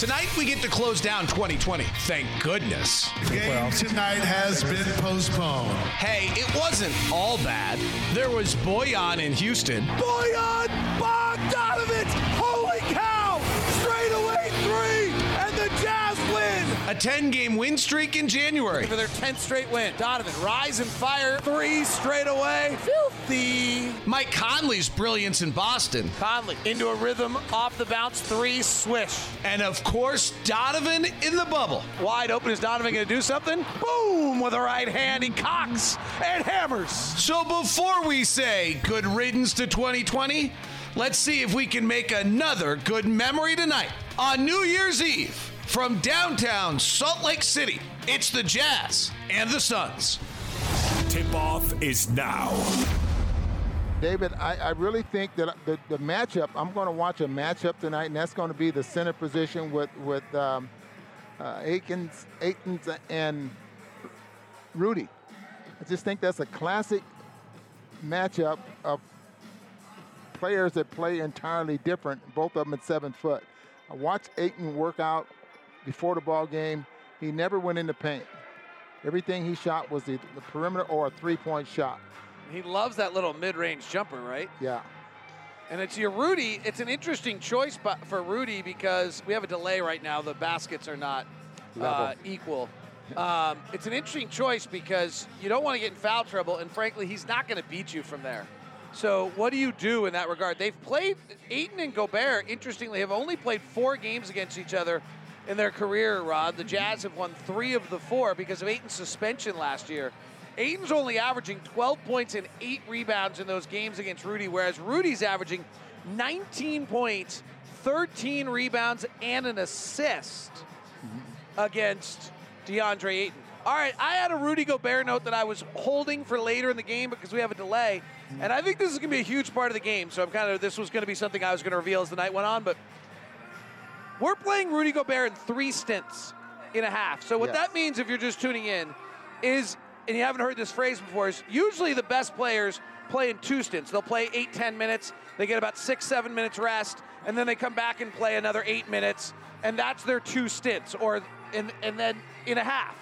Tonight we get to close down 2020. Thank goodness. Game tonight has been postponed. Hey, it wasn't all bad. There was Bojan in Houston. Bojan Bogdanovich! A 10-game win streak in January for their 10th straight win. Donovan rise and fire three straight away. Filthy. Mike Conley's brilliance in Boston. Conley into a rhythm off the bounce three swish. And of course, Donovan in the bubble. Wide open. Is Donovan going to do something? Boom with a right hand. He cocks and hammers. So before we say good riddance to 2020, let's see if we can make another good memory tonight on New Year's Eve from downtown Salt Lake City. It's the Jazz and the Suns. Tip off is now. David, I, I really think that the, the matchup, I'm going to watch a matchup tonight, and that's going to be the center position with, with um, uh, Aikens, Aikens and Rudy. I just think that's a classic matchup of players that play entirely different, both of them at seven foot. I watched Ayton work out before the ball game. He never went in the paint. Everything he shot was the, the perimeter or a three-point shot. He loves that little mid-range jumper, right? Yeah. And it's your Rudy. It's an interesting choice for Rudy because we have a delay right now. The baskets are not uh, equal. Um, it's an interesting choice because you don't want to get in foul trouble, and frankly, he's not going to beat you from there. So what do you do in that regard? They've played Ayton and Gobert. Interestingly, have only played four games against each other in their career. Rod, the Jazz have won three of the four because of Ayton's suspension last year. Ayton's only averaging 12 points and eight rebounds in those games against Rudy, whereas Rudy's averaging 19 points, 13 rebounds, and an assist against DeAndre Ayton. All right, I had a Rudy Gobert note that I was holding for later in the game because we have a delay, and I think this is going to be a huge part of the game. So I'm kind of this was going to be something I was going to reveal as the night went on, but we're playing Rudy Gobert in three stints in a half. So what Yes. that means, if you're just tuning in, is and you haven't heard this phrase before, is usually the best players play in two stints. They'll play eight, ten minutes, they get about six, seven minutes rest, and then they come back and play another eight minutes, and that's their two stints, or and and then in a half.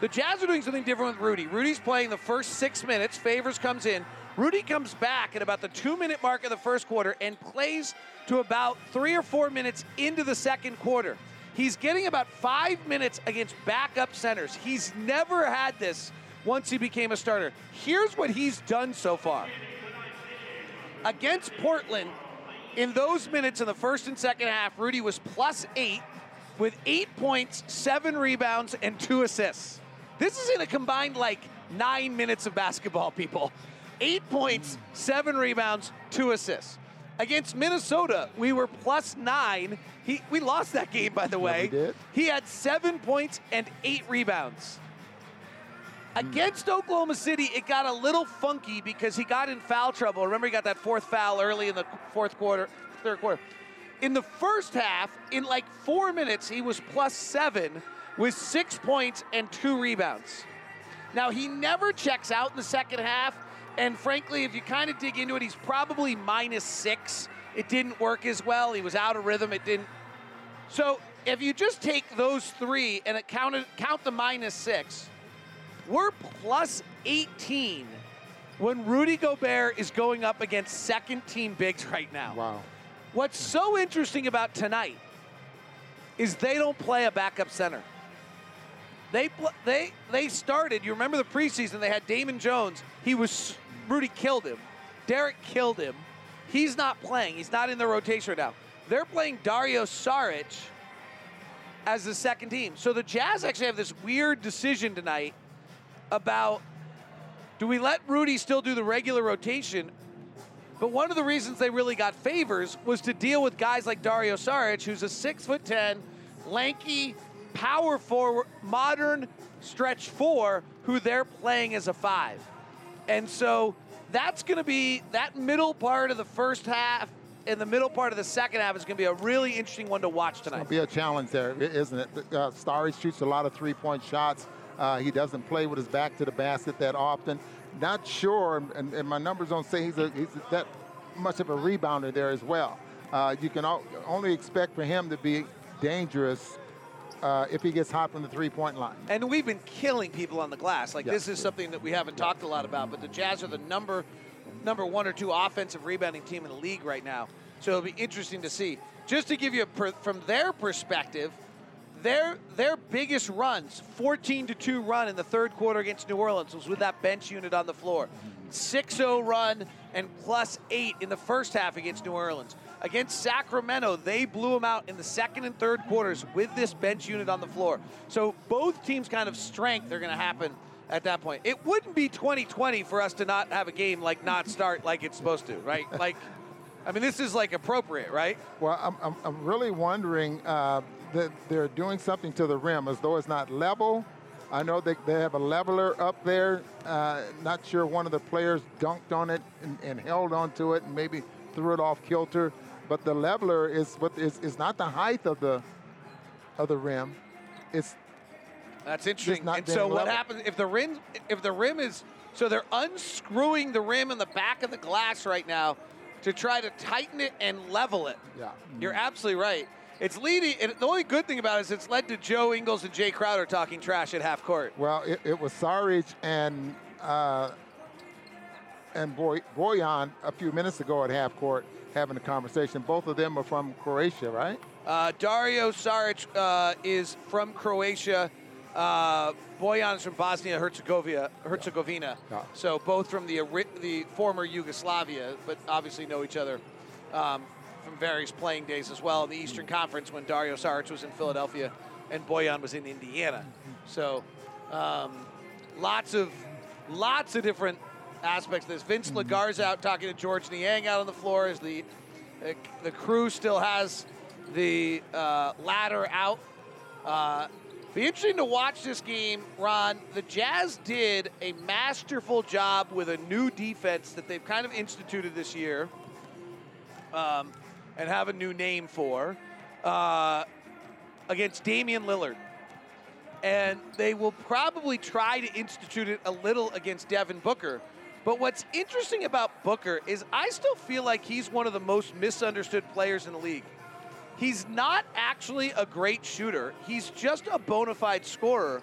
The Jazz are doing something different with Rudy. Rudy's playing the first six minutes. Favors comes in. Rudy comes back at about the two-minute mark of the first quarter and plays to about three or four minutes into the second quarter. He's getting about five minutes against backup centers. He's never had this once he became a starter. Here's what he's done so far. Against Portland, in those minutes in the first and second half, Rudy was plus eight with eight points, seven rebounds, and two assists. This is in a combined like nine minutes of basketball, people. Eight points, seven rebounds, two assists. Against Minnesota, we were plus nine. He, we lost that game, by the way. we did. He had seven points and eight rebounds. Hmm. Against Oklahoma City, it got a little funky because he got in foul trouble. Remember, he got that fourth foul early in the fourth quarter, third quarter. In the first half, in like four minutes, he was plus seven with six points and two rebounds. Now, he never checks out in the second half. And frankly, if you kind of dig into it, he's probably minus six. It didn't work as well. He was out of rhythm. It didn't. So if you just take those three and it count the minus six, we're plus 18 when Rudy Gobert is going up against second team bigs right now. Wow. What's so interesting about tonight is they don't play a backup center. They they they started. You remember the preseason? They had Damian Jones. He was Rudy killed him. Derek killed him. He's not playing. He's not in the rotation right now. They're playing Dario Saric as the second team. So the Jazz actually have this weird decision tonight about do we let Rudy still do the regular rotation But one of the reasons they really got favors was to deal with guys like Dario Saric, who's a six foot ten, lanky, power forward, modern stretch four, who they're playing as a five. And so that's going to be that middle part of the first half and the middle part of the second half is going to be a really interesting one to watch tonight. It'll be a challenge there, isn't it? Uh, Starry shoots a lot of three-point shots. Uh, he doesn't play with his back to the basket that often. Not sure, and, and my numbers don't say he's, a, he's that much of a rebounder there as well. Uh, you can only expect for him to be dangerous uh, if he gets hot from the three-point line. And we've been killing people on the glass. Like Yeah. this is something that we haven't talked a lot about, but the Jazz are the number number one or two offensive rebounding team in the league right now. So it'll be interesting to see. Just to give you a per, from their perspective, their their biggest runs, 14 to 2 run in the third quarter against New Orleans was with that bench unit on the floor. 6-0 run and plus 8 in the first half against New Orleans. Against Sacramento, they blew them out in the second and third quarters with this bench unit on the floor. So both teams' kind of strength are going to happen at that point. It wouldn't be 2020 for us to not have a game like not start like it's supposed to, right? Like, I mean, this is like appropriate, right? Well, I'm, I'm, I'm really wondering uh, that they're doing something to the rim as though it's not level. I know they, they have a leveler up there. Uh, not sure one of the players dunked on it and, and held onto it and maybe threw it off kilter. But the leveler is what is, is not the height of the of the rim. It's That's interesting. And so what level. happens if the rim if the rim is so they're unscrewing the rim in the back of the glass right now to try to tighten it and level it. Yeah. You're absolutely right. It's leading and the only good thing about it is it's led to Joe Ingles and Jae Crowder talking trash at half court. well, it, it was Saric and uh, and Boy, Bojan a few minutes ago at half court having a conversation. Both of them are from Croatia, right? Uh, Dario Saric uh, is from Croatia. Uh, Bojan is from Bosnia Herzegovina. Herzegovina. Yeah. So both from the the former Yugoslavia, but obviously know each other um, from various playing days as well in the Eastern Conference when Dario Saric was in Philadelphia and Bojan was in Indiana. So um, lots of lots of different aspects of this. Vince Lagar's out talking to George Niang out on the floor as the uh, the crew still has the uh, ladder out. Uh, be interesting to watch this game, Ron. The Jazz did a masterful job with a new defense that they've kind of instituted this year um, and have a new name for uh, against Damian Lillard. And they will probably try to institute it a little against Devin Booker. But what's interesting about Booker is I still feel like he's one of the most misunderstood players in the league. He's not actually a great shooter. He's just a bona fide scorer.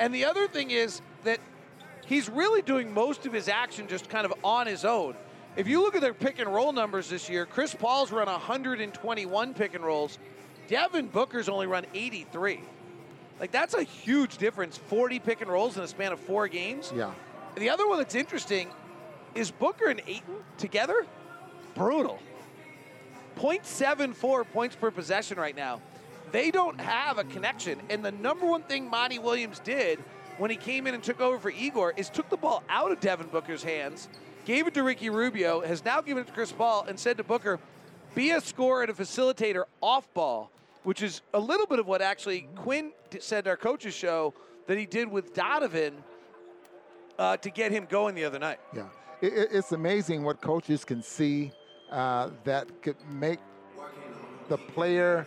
And the other thing is that he's really doing most of his action just kind of on his own. If you look at their pick and roll numbers this year, Chris Paul's run 121 pick and rolls. Devin Booker's only run 83. Like that's a huge difference. 40 pick and rolls in a span of four games. Yeah. The other one that's interesting is Booker and Ayton together. Brutal. 0.74 points per possession right now. They don't have a connection. And the number one thing Monty Williams did when he came in and took over for Igor is took the ball out of Devin Booker's hands, gave it to Ricky Rubio, has now given it to Chris Paul, and said to Booker, be a scorer and a facilitator off ball, which is a little bit of what actually Quinn said at our coaches show that he did with Donovan uh, to get him going the other night. Yeah, it, it- it's amazing what coaches can see uh, that could make the player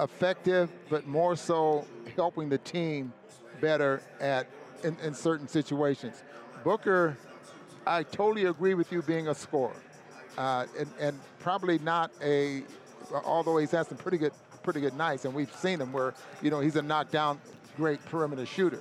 effective, but more so helping the team better at in, in certain situations. Booker, I totally agree with you being a scorer, uh, and, and probably not a. Although he's had some pretty good, pretty good nights, and we've seen him where you know he's a knockdown, great perimeter shooter.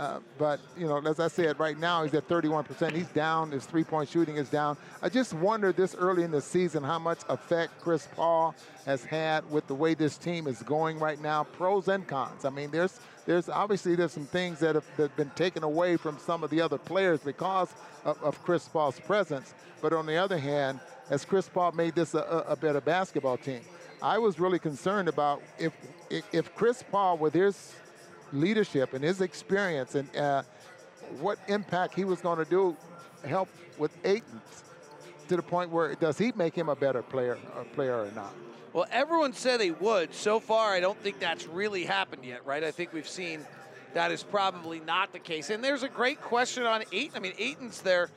Uh, but you know, as I said, right now he's at 31%. He's down. His three-point shooting is down. I just wonder this early in the season how much effect Chris Paul has had with the way this team is going right now. Pros and cons. I mean, there's there's obviously there's some things that have, that have been taken away from some of the other players because of, of Chris Paul's presence. But on the other hand, as Chris Paul made this a, a better basketball team? I was really concerned about if, if Chris Paul, with his leadership and his experience and uh, what impact he was going to do help with Ayton's to the point where does he make him a better player, a player or not? Well, everyone said he would. So far, I don't think that's really happened yet, right? I think we've seen that is probably not the case. And there's a great question on Ayton. I mean, Ayton's there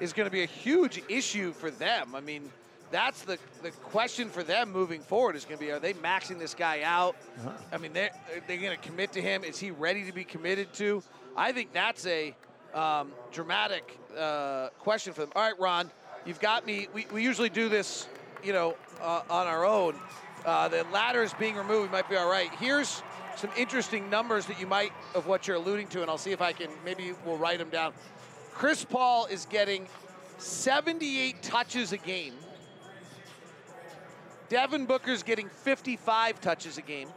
is going to be a huge issue for them. I mean, that's the, the question for them moving forward is going to be are they maxing this guy out? Uh-huh. I mean, they're, they're going to commit to him. Is he ready to be committed to? I think that's a um, dramatic uh, question for them. All right, Ron, you've got me. We, we usually do this, you know, uh, on our own. Uh, the ladder is being removed. We might be all right. Here's some interesting numbers that you might of what you're alluding to, and I'll see if I can maybe we'll write them down. Chris Paul is getting 78 touches a game. Devin Booker's getting 55 touches a game.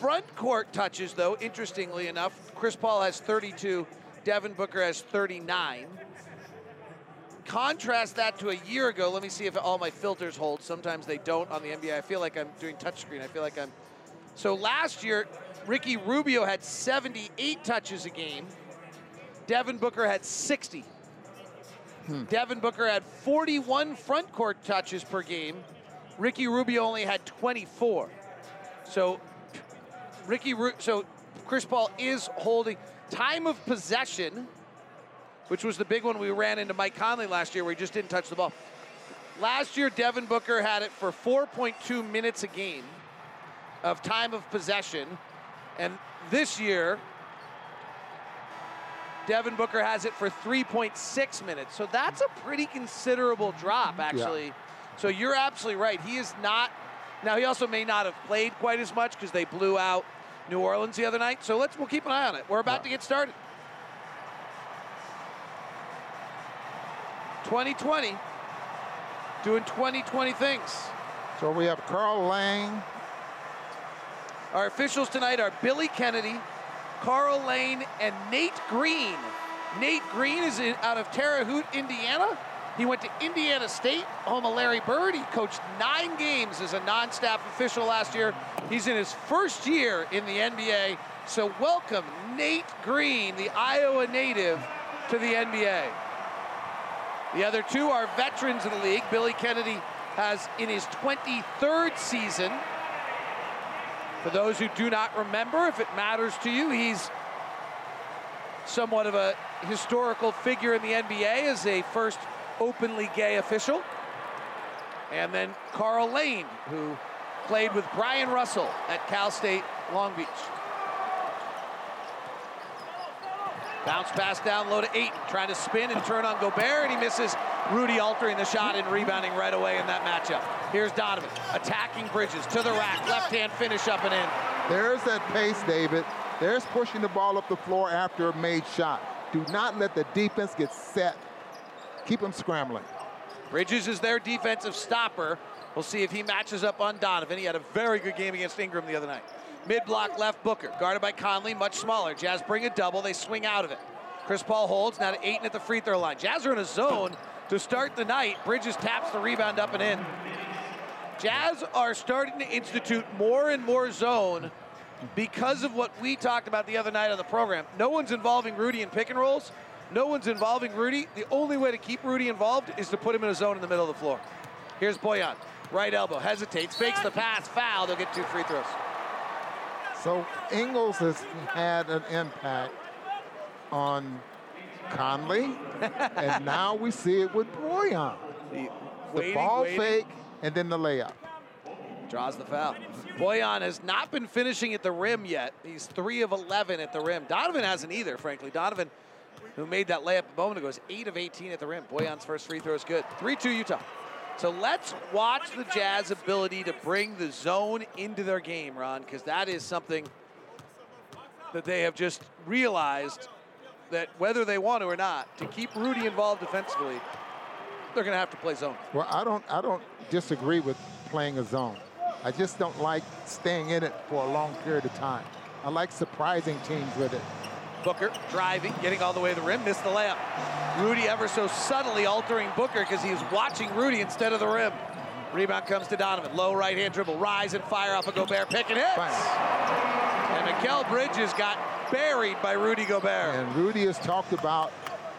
Front court touches, though, interestingly enough, Chris Paul has 32, Devin Booker has 39. Contrast that to a year ago. Let me see if all my filters hold. Sometimes they don't on the NBA. I feel like I'm doing touchscreen. I feel like I'm. So last year, Ricky Rubio had 78 touches a game. Devin Booker had 60. Hmm. Devin Booker had 41 front court touches per game. Ricky Rubio only had 24. So Ricky, Ru- so Chris Paul is holding time of possession, which was the big one we ran into Mike Conley last year, where he just didn't touch the ball. Last year, Devin Booker had it for 4.2 minutes a game of time of possession, and this year, Devin Booker has it for 3.6 minutes. So that's a pretty considerable drop, actually. So you're absolutely right. He is not. Now he also may not have played quite as much because they blew out New Orleans the other night. So let's we'll keep an eye on it. We're about to get started. 2020, doing 2020 things. So we have Carl Lang, Our officials tonight are Billy Kennedy, Karl Lane, and Nate Green. Nate Green is out of Terre Haute, Indiana. He went to Indiana State, home of Larry Bird. He coached nine games as a non-staff official last year. He's in his first year in the NBA. So welcome Nate Green, the Iowa native, to the NBA. The other two are veterans of the league. Billy Kennedy has in his 23rd season for those who do not remember, if it matters to you, he's somewhat of a historical figure in the NBA as a first openly gay official. And then Karl Lane, who played with Bryon Russell at Cal State Long Beach. Bounce pass down low to eight, trying to spin and turn on Gobert, and he misses. Rudy altering the shot and rebounding right away in that matchup. Here's Donovan attacking Bridges to the rack, left hand finish up and in. There's that pace, David. There's pushing the ball up the floor after a made shot. Do not let the defense get set. Keep them scrambling. Bridges is their defensive stopper. We'll see if he matches up on Donovan. He had a very good game against Ingram the other night. Mid block left Booker, guarded by Conley, much smaller. Jazz bring a double, they swing out of it. Chris Paul holds, now to Ayton at the free throw line. Jazz are in a zone to start the night. Bridges taps the rebound up and in. Jazz are starting to institute more and more zone because of what we talked about the other night on the program. No one's involving Rudy in pick and rolls. No one's involving Rudy. The only way to keep Rudy involved is to put him in a zone in the middle of the floor. Here's Bojan. Right elbow, hesitates, fakes the pass, foul. They'll get two free throws. So Ingles has had an impact on Conley, and now we see it with Bojan. The, waiting, ball waiting, fake and then the layup. draws the foul. Bojan has not been finishing at the rim yet. He's three of 11 at the rim. Donovan hasn't either, frankly. Donovan, who made that layup a moment ago, is eight of 18 at the rim. Bojan's first free throw is good. 3-2 Utah. So let's watch the Jazz ability to bring the zone into their game, Ron, because that is something that they have just realized that whether they want to or not, to keep Rudy involved defensively, they're going to have to play zone. Well, I don't, I don't disagree with playing a zone. I just don't like staying in it for a long period of time. I like surprising teams with it. Booker driving, getting all the way to the rim, missed the layup. Rudy ever so subtly altering Booker because he was watching Rudy instead of the rim. Rebound comes to Donovan. Low right hand dribble, rise and fire off a Gobert pick and hits. Fine. And Mikal Bridges got buried by Rudy Gobert. And Rudy has talked about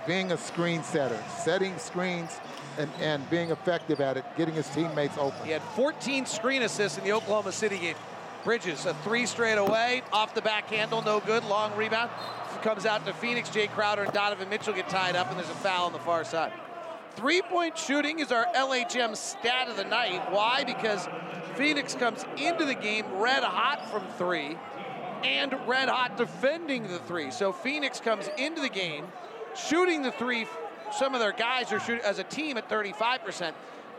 being a screen setter, setting screens and, and being effective at it, getting his teammates open. He had 14 screen assists in the Oklahoma City game. Bridges, a three straight away, off the back handle, no good, long rebound. Comes out to Phoenix, Jae Crowder and Donovan Mitchell get tied up, and there's a foul on the far side. Three-point shooting is our LHM stat of the night. Why? Because Phoenix comes into the game red hot from three and red hot defending the three. So Phoenix comes into the game shooting the three. Some of their guys are shooting as a team at 35%,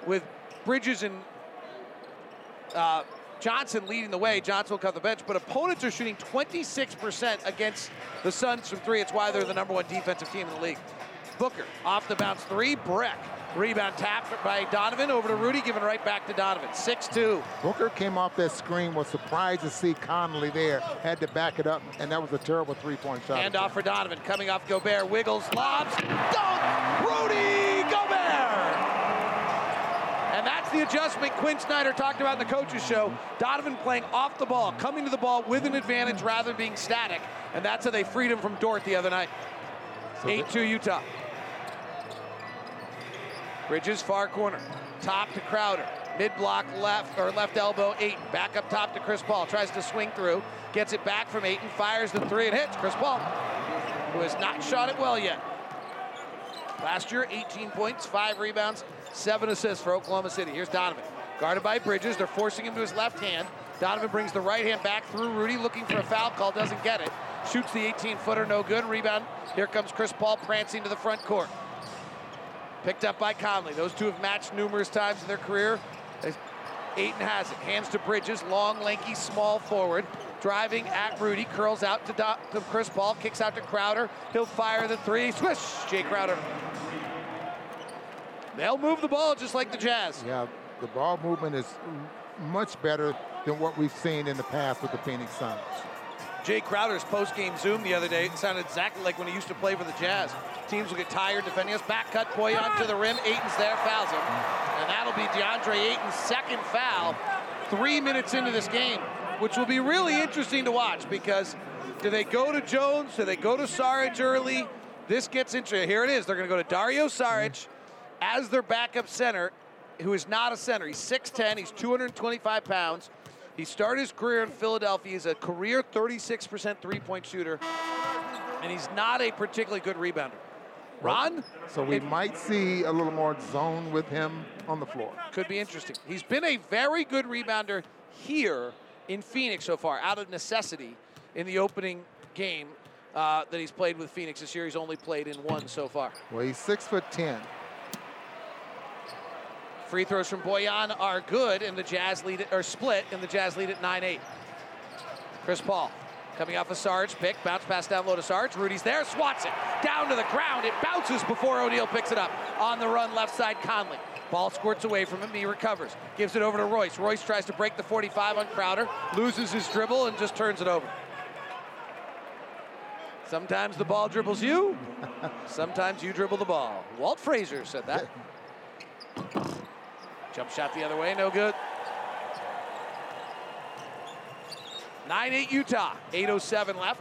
with Bridges and uh, Johnson leading the way. Johnson will cut the bench, but opponents are shooting 26% against the Suns from three. It's why they're the number one defensive team in the league. Booker off the bounce three. Breck rebound tapped by Donovan over to Rudy, giving right back to Donovan. 6-2. Booker came off that screen, was surprised to see Conley there, had to back it up, and that was a terrible three-point shot. Hand off for Donovan, coming off Gobert, wiggles, lobs, dunk, Rudy Gobert! And that's the adjustment Quinn Snyder talked about in the coaches show. Donovan playing off the ball, coming to the ball with an advantage rather than being static. And that's how they freed him from Dort the other night. 8-2 Utah. Bridges far corner, top to Crowder, mid block left or left elbow Ayton, back up top to Chris Paul, tries to swing through, gets it back from Ayton, fires the three and hits. Chris Paul, who has not shot it well yet. Last year, 18 points, five rebounds, seven assists for Oklahoma City. Here's Donovan, guarded by Bridges. They're forcing him to his left hand. Donovan brings the right hand back through Rudy, looking for a foul call, doesn't get it. Shoots the 18 footer, no good. Rebound. Here comes Chris Paul prancing to the front court. Picked up by Conley. Those two have matched numerous times in their career. Ayton has it. Hands to Bridges. Long, lanky, small forward. Driving at Rudy. Curls out to, Do- to Chris Paul. Kicks out to Crowder. He'll fire the three. Swish! Jae Crowder. They'll move the ball just like the Jazz. Yeah, the ball movement is much better than what we've seen in the past with the Phoenix Suns. Jae Crowder's post-game Zoom the other day it sounded exactly like when he used to play for the Jazz. Teams will get tired defending us. Back cut, Bojan to the rim. Ayton's there, fouls him. And that'll be DeAndre Ayton's second foul three minutes into this game, which will be really interesting to watch because do they go to Jones? Do they go to Saric early? This gets interesting. Here it is. They're going to go to Dario Saric as their backup center, who is not a center. He's 6'10", he's 225 pounds. He started his career in Philadelphia. He's a career 36% three-point shooter, and he's not a particularly good rebounder. Ron? So we might see a little more zone with him on the floor. could be interesting. He's been a very good rebounder here in Phoenix so far, out of necessity in the opening game uh, that he's played with Phoenix this year. He's only played in one so far. Well, he's six foot ten. Free throws from Bojan are good, and the Jazz lead or split, and the Jazz lead at 9-8. Chris Paul coming off a Sarge pick, bounce pass down low to Sarge. Rudy's there, swats it down to the ground. It bounces before O'Neale picks it up. On the run, left side, Conley. Ball squirts away from him. He recovers, gives it over to Royce. Royce tries to break the 45 on Crowder, loses his dribble, and just turns it over. Sometimes the ball dribbles you, sometimes you dribble the ball. Walt Frazier said that. Jump shot the other way, no good. 9-8 Utah, 8.07 left.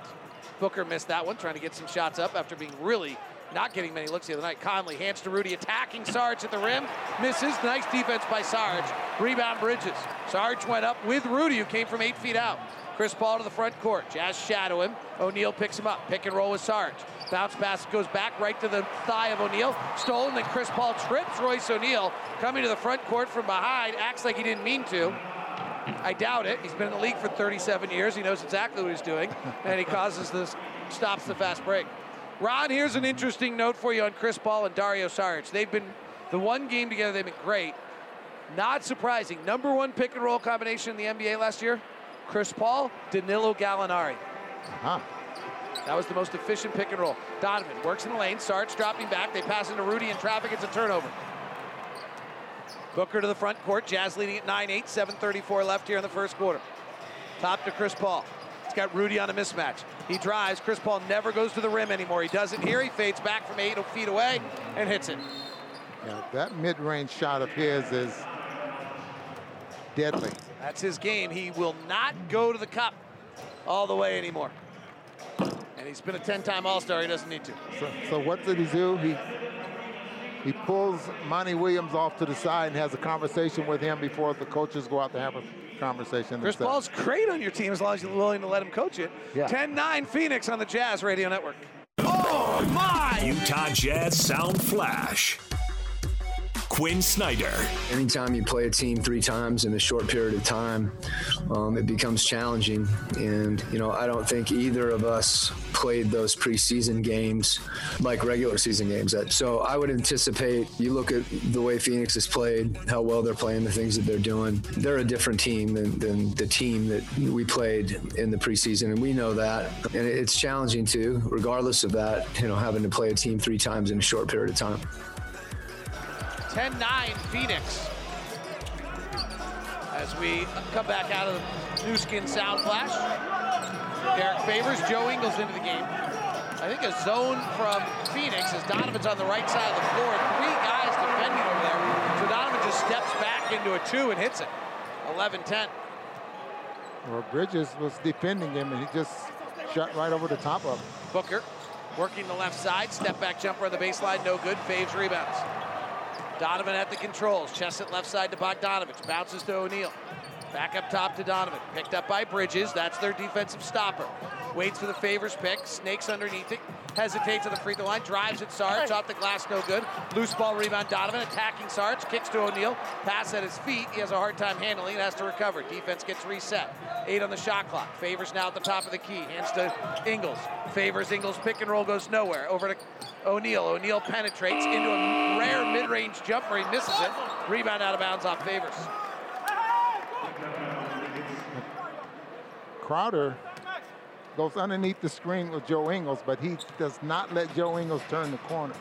Booker missed that one, trying to get some shots up after being really not getting many looks the other night. Conley hands to Rudy, attacking Sarge at the rim. Misses. Nice defense by Sarge. Rebound Bridges. Sarge went up with Rudy, who came from eight feet out. Chris Paul to the front court. Jazz shadow him. O'Neale picks him up. Pick and roll with Sarge. Bounce pass goes back right to the thigh of O'Neale. Stolen, then Chris Paul trips Royce O'Neale. Coming to the front court from behind. Acts like he didn't mean to. I doubt it. He's been in the league for 37 years. He knows exactly what he's doing. And he causes this, stops the fast break. Ron, here's an interesting note for you on Chris Paul and Dario Saric. They've been, the one game together, they've been great. Not surprising. Number one pick and roll combination in the NBA last year Chris Paul, Danilo Gallinari. Huh. That was the most efficient pick and roll. Donovan works in the lane, starts dropping back. They pass into Rudy in traffic. It's a turnover. Booker to the front court. Jazz leading at 9-8, 7.34 left here in the first quarter. Top to Chris Paul. He's got Rudy on a mismatch. He drives. Chris Paul never goes to the rim anymore. He does it here. He fades back from eight feet away and hits it. Yeah, that mid-range shot of his is deadly. That's his game. He will not go to the cup all the way anymore. And he's been a 10-time All-Star. He doesn't need to. So, so what did he do? He he pulls Monty Williams off to the side and has a conversation with him before the coaches go out to have a conversation. Chris themselves. Paul's great on your team as long as you're willing to let him coach it. Yeah. 10-9 Phoenix on the Jazz Radio Network. Oh my! Utah Jazz Sound Flash. Quinn Snyder. Anytime you play a team three times in a short period of time, um, it becomes challenging. And, you know, I don't think either of us played those preseason games like regular season games. So I would anticipate you look at the way Phoenix has played, how well they're playing, the things that they're doing. They're a different team than, than the team that we played in the preseason, and we know that. And it's challenging too, regardless of that, you know, having to play a team three times in a short period of time. 10-9 Phoenix. As we come back out of the Nu Skin sound flash. Derek Favors, Joe Ingles into the game. I think a zone from Phoenix as Donovan's on the right side of the floor. Three guys defending over there. So Donovan just steps back into a two and hits it. 11-10. Well, Bridges was defending him, and he just shot right over the top of him. Booker working the left side. Step back jumper on the baseline, no good. Faves rebounds. Donovan at the controls. Chest it left side to Bogdanovich. Bounces to O'Neale. Back up top to Donovan. Picked up by Bridges. That's their defensive stopper. Waits for the favors pick. Snakes underneath it. Hesitates at the free throw line. Drives at Sarge. Off the glass, no good. Loose ball rebound. Donovan attacking Sarge. Kicks to O'Neale. Pass at his feet. He has a hard time handling it. Has to recover. Defense gets reset. Eight on the shot clock. Favors now at the top of the key. Hands to Ingles. Favors Ingles. Pick and roll goes nowhere. Over to O'Neale. O'Neale penetrates into a rare mid-range jumper. He misses it. Rebound out of bounds off Favors. Crowder goes underneath the screen with Joe Ingles, but he does not let Joe Ingles turn the corner.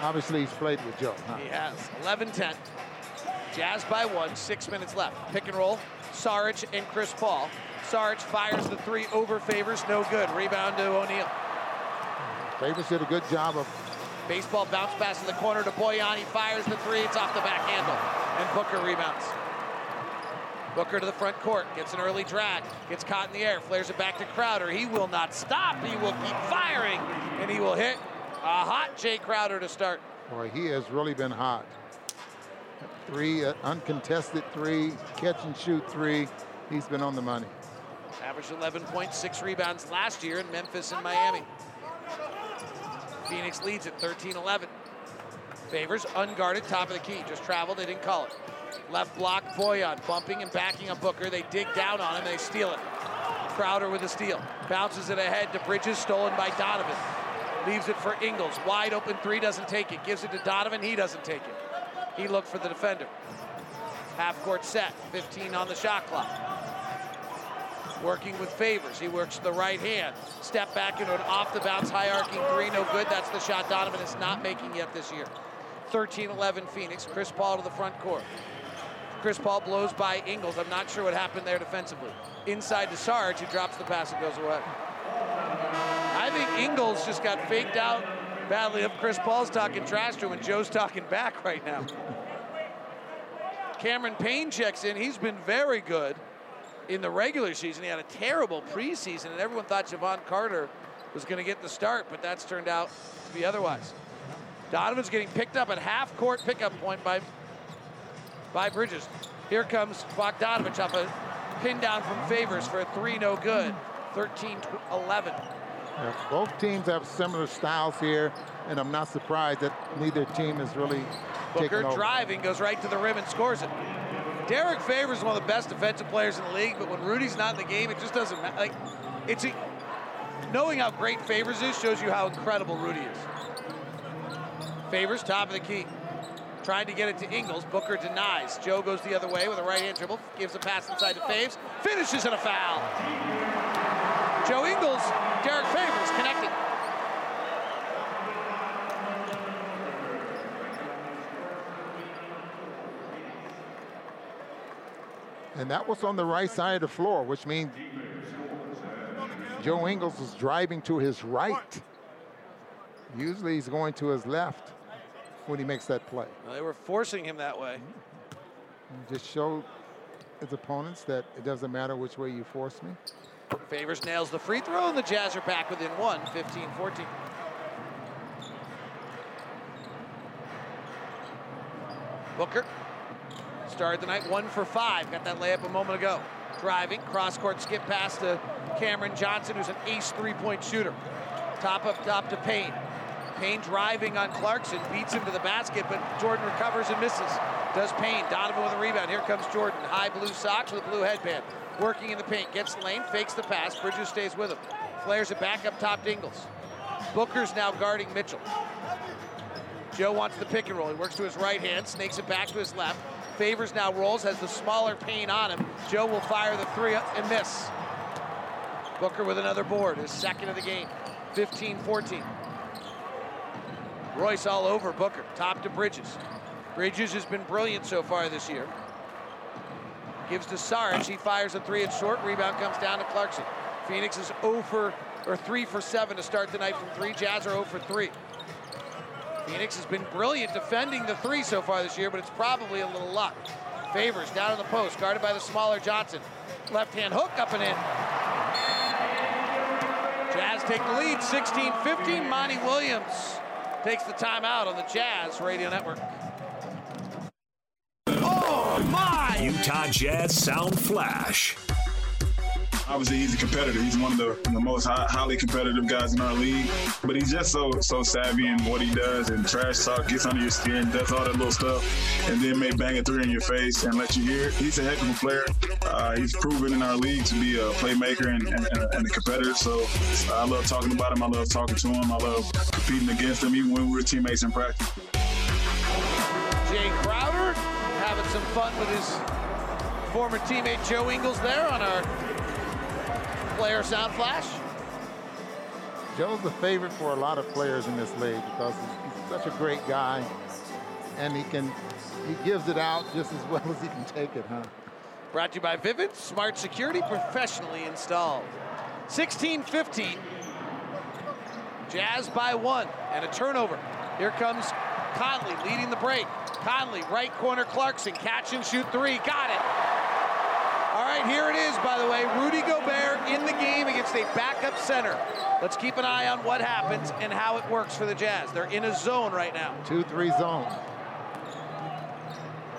Obviously, he's played with Joe. huh? He has 11-10. Jazz by one, six minutes left. Pick and roll, Sarge and Chris Paul. Sarge fires the three over favors, no good. Rebound to O'Neale. Favors did a good job of Baseball bounce pass in the corner to Bojan. He fires the three. It's off the back handle. And Booker rebounds. Booker to the front court. Gets an early drag. Gets caught in the air. Flares it back to Crowder. He will not stop. He will keep firing. And he will hit a hot Jae Crowder to start. Boy, he has really been hot. Three, uh, uncontested three, catch and shoot three. He's been on the money. Averaged 11.6 rebounds last year in Memphis and Miami. Phoenix leads at 13-11. Favors unguarded, top of the key. Just traveled, they didn't call it. Left block, Bojan bumping and backing on Booker. They dig down on him, they steal it. Crowder with a steal. Bounces it ahead to Bridges, stolen by Donovan. Leaves it for Ingles. Wide open three, doesn't take it. Gives it to Donovan, he doesn't take it. He looked for the defender. Half court set, 15 on the shot clock. Working with favors. He works the right hand. Step back into an off the bounce high arcing three. No good. That's the shot Donovan is not making yet this year. 13 11 Phoenix. Chris Paul to the front court. Chris Paul blows by Ingles. I'm not sure what happened there defensively. Inside to Sarge, who drops the pass and goes away. I think Ingles just got faked out badly up. Chris Paul's talking trash to him, and Joe's talking back right now. Cameron Payne checks in. He's been very good in the regular season. He had a terrible preseason, and everyone thought Jevon Carter was going to get the start, but that's turned out to be otherwise. Donovan's getting picked up at half court pickup point by, by Bridges. Here comes Bogdanovich off a pin down from Favors for a three, no good. 13 11. Yeah, both teams have similar styles here, and I'm not surprised that neither team is really Booker driving, goes right to the rim and scores it. Derek Favors is one of the best defensive players in the league, but when Rudy's not in the game, it just doesn't matter. Like, it's a, knowing how great Favors is shows you how incredible Rudy is. Favors, top of the key. Trying to get it to Ingles. Booker denies. Joe goes the other way with a right hand dribble. Gives a pass inside to Faves. Finishes in a foul. Joe Ingles, Derek Favors connecting. And that was on the right side of the floor, which means Joe Ingles was driving to his right. Usually he's going to his left when he makes that play. Well, they were forcing him that way. Just show his opponents that it doesn't matter which way you force me. Favors nails the free throw, and the Jazz are back within one, 15 14. Booker started the night one for five. Got that layup a moment ago. Driving, cross court skip pass to Cameron Johnson, who's an ace three point shooter. Top up top to Payne. Payne driving on Clarkson, beats him to the basket, but Jordan recovers and misses. Does Payne. Donovan with a rebound. Here comes Jordan. High blue socks with a blue headband. Working in the paint. Gets the lane, fakes the pass. Bridges stays with him. Flares it back up top to Ingles. Booker's now guarding Mitchell. Joe wants the pick and roll. He works to his right hand, snakes it back to his left. Favors now rolls, has the smaller Payne on him. Joe will fire the three and miss. Booker with another board, his second of the game. 15-14. Royce all over Booker, top to Bridges. Bridges has been brilliant so far this year. Gives to Saric, he fires a three and short, rebound comes down to Clarkson. Phoenix is 0 for, or 3 for 7 to start the night from 3. Jazz are 0 for 3. Phoenix has been brilliant defending the three so far this year, but it's probably a little luck. Favors down in the post, guarded by the smaller Johnson. Left hand hook up and in. Jazz take the lead, 16-15. Monty Williams takes the timeout on the Jazz Radio Network. Oh my! Utah Jazz Sound Flash. Obviously, he's a competitor. He's one of the, the most high, highly competitive guys in our league. But he's just so so savvy in what he does and trash talk, gets under your skin, does all that little stuff, and then may bang a three in your face and let you hear it. He's a heck of a player. Uh, he's proven in our league to be a playmaker and, and, and a competitor. So I love talking about him. I love talking to him. I love competing against him, even when we were teammates in practice. Jae Crowder having some fun with his former teammate Joe Ingles there on our player sound flash. Joe's the favorite for a lot of players in this league because he's such a great guy, and he can he gives it out just as well as he can take it, huh? Brought to you by Vivint Smart Security, professionally installed. 16-15. Jazz by one and a turnover. Here comes Conley leading the break. Conley, right corner Clarkson, catch and shoot three, got it. Right, here it is, by the way. Rudy Gobert in the game against a backup center. Let's keep an eye on what happens and how it works for the Jazz. They're in a zone right now. 2-3 zone.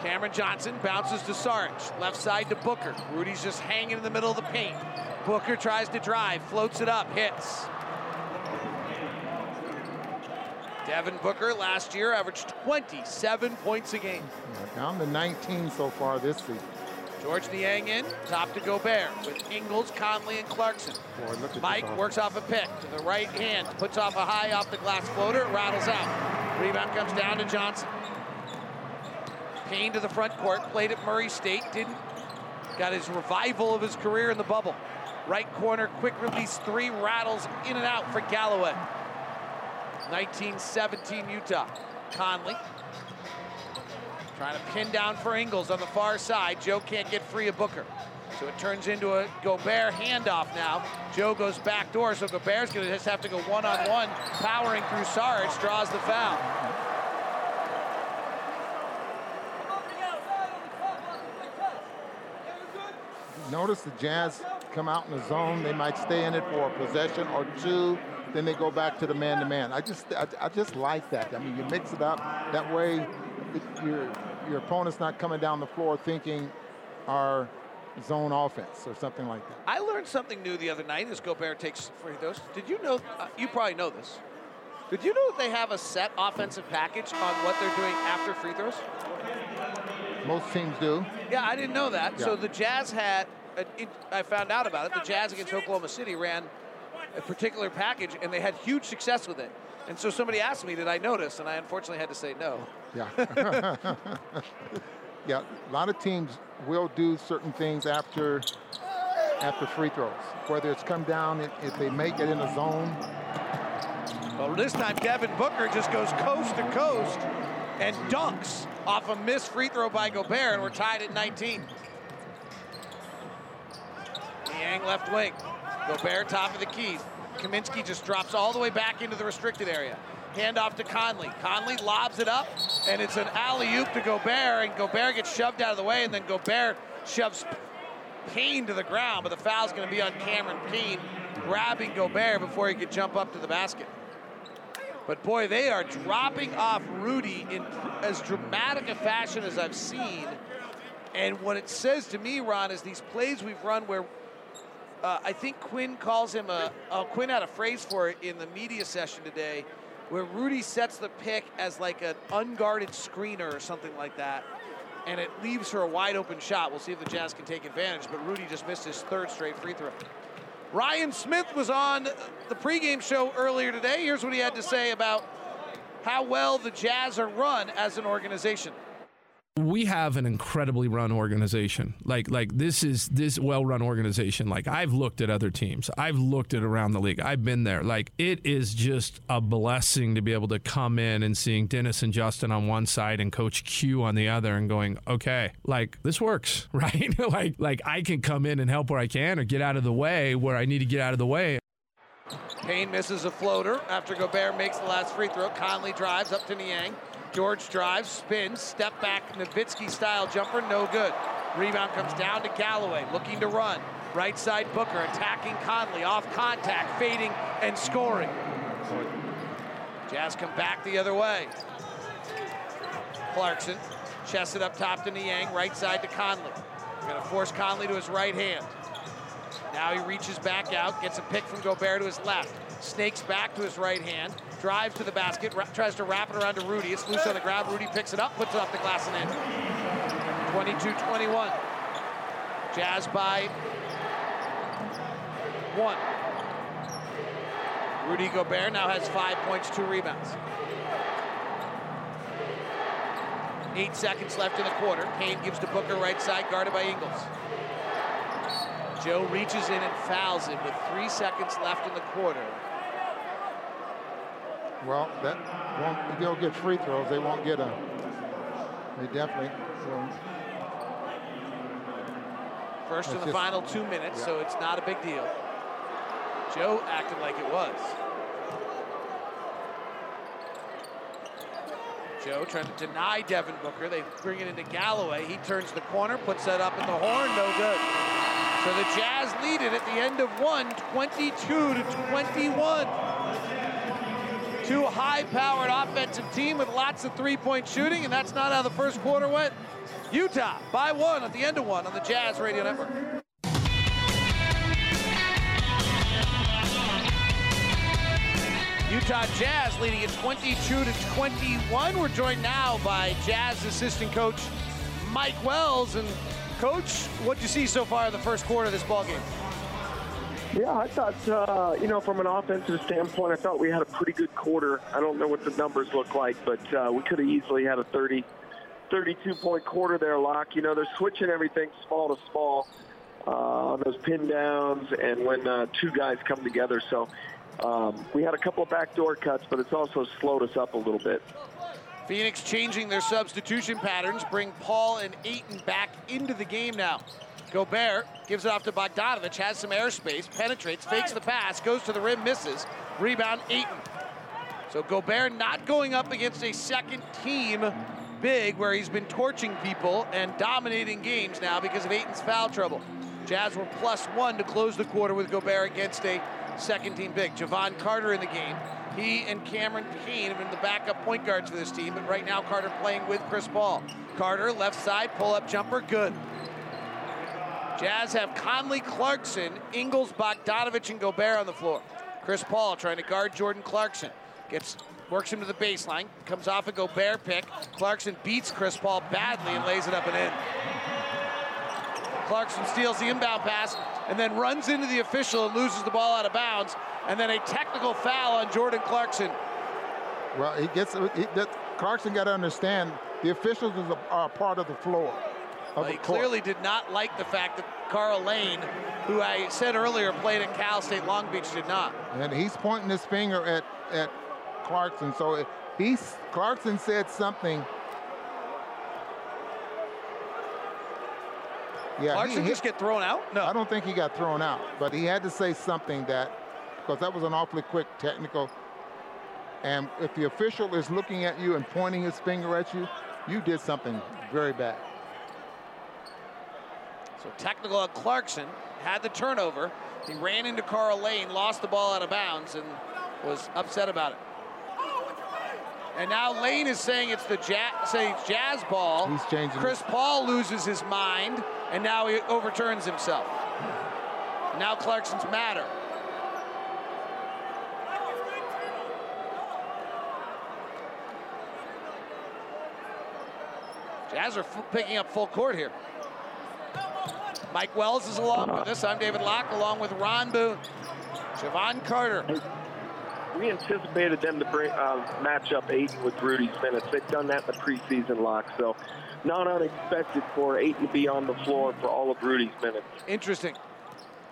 Cameron Johnson bounces to Saric. Left side to Booker. Rudy's just hanging in the middle of the paint. Booker tries to drive, floats it up, hits. Devin Booker last year averaged 27 points a game. Down to 19 so far this season. George Niang in, top to Gobert with Ingles, Conley, and Clarkson. Boy, Mike works off a pick to the right hand, puts off a high off the glass floater, rattles out. Rebound comes down to Johnson. Payne to the front court, played at Murray State, didn't got his revival of his career in the bubble. Right corner, quick release three, rattles in and out for Galloway. 1917 Utah. Conley trying to pin down for Ingles on the far side. Joe can't get free of Booker. So it turns into a Gobert handoff now. Joe goes back door, so Gobert's gonna just have to go one-on-one, powering through Saric, draws the foul. Notice the Jazz come out in the zone. They might stay in it for a possession or two. Then they go back to the man-to-man. I just, I, I, just like that. I mean, you mix it up that way. It, your opponent's not coming down the floor thinking our zone offense or something like that. I learned something new the other night as Gobert takes free throws. Did you know? Uh, you probably know this. Did you know that they have a set offensive package on what they're doing after free throws? Most teams do. Yeah, I didn't know that. Yeah. So the Jazz had, uh, it, I found out about it. The Jazz against Oklahoma City ran a particular package, and they had huge success with it. And so somebody asked me, did I notice? And I unfortunately had to say no. Yeah. yeah, a lot of teams will do certain things after after free throws, whether it's come down if, they make it in a zone. Well, this time Devin Booker just goes coast to coast and dunks off a missed free throw by Gobert, and we're tied at 19. Niang left wing. Gobert top of the key. Kaminsky just drops all the way back into the restricted area. Hand off to Conley. Conley lobs it up, and it's an alley-oop to Gobert, and Gobert gets shoved out of the way, and then Gobert shoves Payne to the ground, but the foul's going to be on Cameron Payne, grabbing Gobert before he could jump up to the basket. But boy, they are dropping off Rudy in as dramatic a fashion as I've seen. And what it says to me, Ron, is these plays we've run where uh, I think Quinn calls him a. Uh, Quinn had a phrase for it in the media session today, where Rudy sets the pick as like an unguarded screener or something like that, and it leaves her a wide open shot. We'll see if the Jazz can take advantage. But Rudy just missed his third straight free throw. Ryan Smith was on the pregame show earlier today. Here's what he had to say about how well the Jazz are run as an organization we have an incredibly run organization. Like like this is this well run organization. Like I've looked at other teams. I've looked at around the league. I've been there. Like it is just a blessing to be able to come in and seeing Dennis and Justin on one side and Coach Q on the other and going, okay, like this works, right? like like I can come in and help where I can or get out of the way where I need to get out of the way. Payne misses a floater after Gobert makes the last free throw. Conley drives up to Niang. George drives, spins, step back, Nowitzki style jumper, no good. Rebound comes down to Galloway, looking to run. Right side Booker attacking Conley, off contact, fading and scoring. Jazz come back the other way. Clarkson, chest it up top to Niang, right side to Conley. Gonna force Conley to his right hand. Now he reaches back out, gets a pick from Gobert to his left. Snakes back to his right hand, drives to the basket, tries to wrap it around to Rudy. It's loose on the ground. Rudy picks it up, puts it off the glass and in. 22-21. Jazz by one. Rudy Gobert now has five points, two rebounds. Eight seconds left in the quarter. Payne gives to Booker right side, guarded by Ingles. Joe reaches in and fouls him with three seconds left in the quarter. Well, that won't, if they'll get free throws. They won't get a. They definitely. Will. First in the just, final two minutes, yeah. so it's not a big deal. Joe acted like it was. Joe trying to deny Devin Booker. They bring it into Galloway. He turns the corner, puts that up in the horn, no good. So the Jazz lead it at the end of one, 22 to 21 two high-powered offensive team with lots of three-point shooting, and that's not how the first quarter went. Utah by one at the end of one on the Jazz Radio Network. Utah Jazz leading at 22 to 21. We're joined now by Jazz assistant coach Mike Wells. And coach, what do you see so far in the first quarter of this ball game? Yeah, I thought, uh, you know, from an offensive standpoint, I thought we had a pretty good quarter. I don't know what the numbers look like, but uh, we could have easily had a 30, 32 point quarter there, Locke. You know, they're switching everything small to small uh, on those pin downs and when uh, two guys come together. So um, we had a couple of backdoor cuts, but it's also slowed us up a little bit. Phoenix changing their substitution patterns, bring Paul and Ayton back into the game now. Gobert gives it off to Bogdanovic, has some airspace, penetrates, fakes the pass, goes to the rim, misses. Rebound, Ayton. So Gobert not going up against a second team big where he's been torching people and dominating games now because of Ayton's foul trouble. Jazz were plus one to close the quarter with Gobert against a second team big. Jevon Carter in the game. He and Cameron Payne have been the backup point guards for this team, but right now Carter playing with Chris Paul. Carter, left side, pull up jumper, good. Jazz have Conley, Clarkson, Ingles, Bogdanovic, and Gobert on the floor. Chris Paul trying to guard Jordan Clarkson. Gets works him to the baseline, comes off a Gobert pick. Clarkson beats Chris Paul badly and lays it up and in. Clarkson steals the inbound pass and then runs into the official and loses the ball out of bounds. And then a technical foul on Jordan Clarkson. Well, he gets he, that, Clarkson got to understand the officials are a part of the floor. He clearly did not like the fact that Karl Lane, who I said earlier played at Cal State Long Beach, did not. And he's pointing his finger at, at Clarkson. So he's Clarkson said something. Yeah, Clarkson he, just get thrown out? No. I don't think he got thrown out, but he had to say something that, because that was an awfully quick technical. And if the official is looking at you and pointing his finger at you, you did something very bad. So technical on Clarkson, had the turnover. He ran into Karl Lane, lost the ball out of bounds, and was upset about it. And now Lane is saying it's the jazz, saying it's jazz ball. He's changing Chris Paul loses his mind, and now he overturns himself. Now Clarkson's madder. Jazz are picking up full court here. Mike Wells is along with us. I'm David Locke, along with Ron Boone, Jevon Carter. We anticipated them to bring, uh, match up Ayton with Rudy's minutes. They've done that in the preseason Locke, so not unexpected for Ayton to be on the floor for all of Rudy's minutes. Interesting.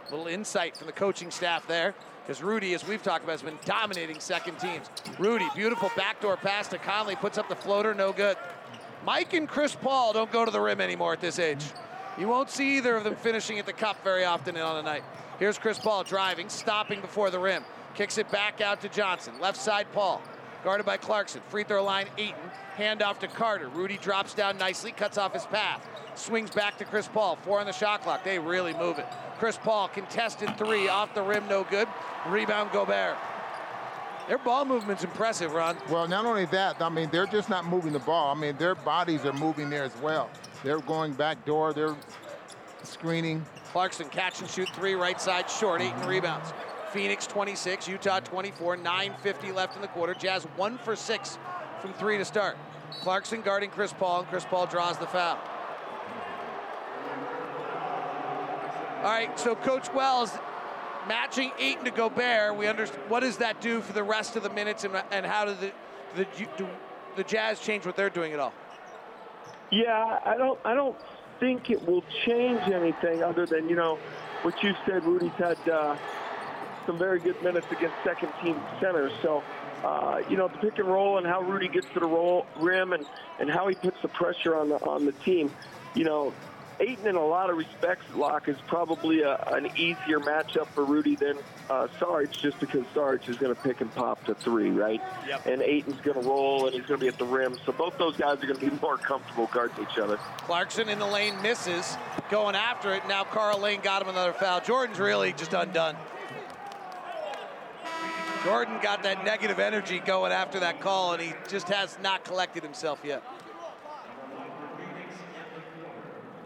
Little insight from the coaching staff there. Because Rudy, as we've talked about, has been dominating second teams. Rudy, beautiful backdoor pass to Conley, puts up the floater, no good. Mike and Chris Paul don't go to the rim anymore at this age. You won't see either of them finishing at the cup very often on a night. Here's Chris Paul driving, stopping before the rim. Kicks it back out to Johnson. Left side, Paul. Guarded by Clarkson. Free throw line, Ayton. Hand off to Carter. Rudy drops down nicely, cuts off his path. Swings back to Chris Paul. Four on the shot clock. They really move it. Chris Paul, contested three, off the rim, no good. Rebound, Gobert. Their ball movement's impressive, Ron. Well, not only that, I mean, they're just not moving the ball. I mean, their bodies are moving there as well. They're going back door, they're screening. Clarkson catch and shoot three, right side short, Ayton rebounds. Phoenix 26, Utah 24, 9.50 left in the quarter. Jazz one for six from three to start. Clarkson guarding Chris Paul, and Chris Paul draws the foul. All right, so Coach Wells matching Ayton to Gobert. We understand what does that do for the rest of the minutes, and, and how do the the do the Jazz change what they're doing at all? Yeah, I don't. I don't think it will change anything other than you know what you said. Rudy's had uh, some very good minutes against second team centers, so. Uh, you know the pick and roll and how Rudy gets to the roll rim and, and how he puts the pressure on the on the team. You know, Ayton, in a lot of respects, Locke is probably a, an easier matchup for Rudy than uh, Sarge, just because Sarge is going to pick and pop to three, right? Yep. And Ayton's going to roll, and he's going to be at the rim. So both those guys are going to be more comfortable guarding each other. Clarkson in the lane misses, going after it. Now Karl Lane got him another foul. Jordan's really just undone. Jordan got that negative energy going after that call, and he just has not collected himself yet.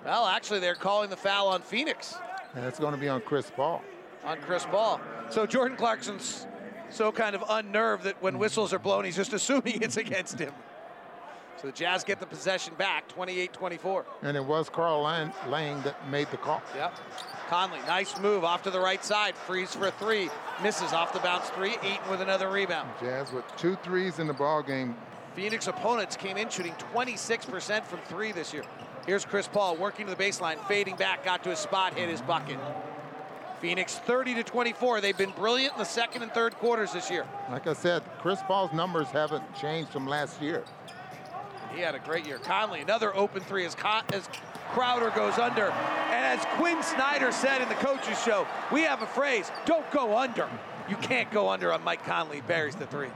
Well, actually, they're calling the foul on Phoenix. And it's going to be on Chris Paul. On Chris Paul. So Jordan Clarkson's so kind of unnerved that when mm. whistles are blown, he's just assuming it's against him. So the Jazz get the possession back, 28-24. And it was Carl Lang, Lane that made the call. Yep. Conley, nice move off to the right side. Freeze for a three. Misses off the bounce three. Ayton with another rebound. Jazz with two threes in the ball game. Phoenix opponents came in shooting 26% from three this year. Here's Chris Paul working to the baseline, fading back, got to his spot, hit his bucket. Phoenix 30 to 24. They've been brilliant in the second and third quarters this year. Like I said, Chris Paul's numbers haven't changed from last year. He had a great year. Conley, another open three as, Con- as Crowder goes under. And as Quin Snyder said in the coaches show, we have a phrase, don't go under. You can't go under on Mike Conley, buries the three.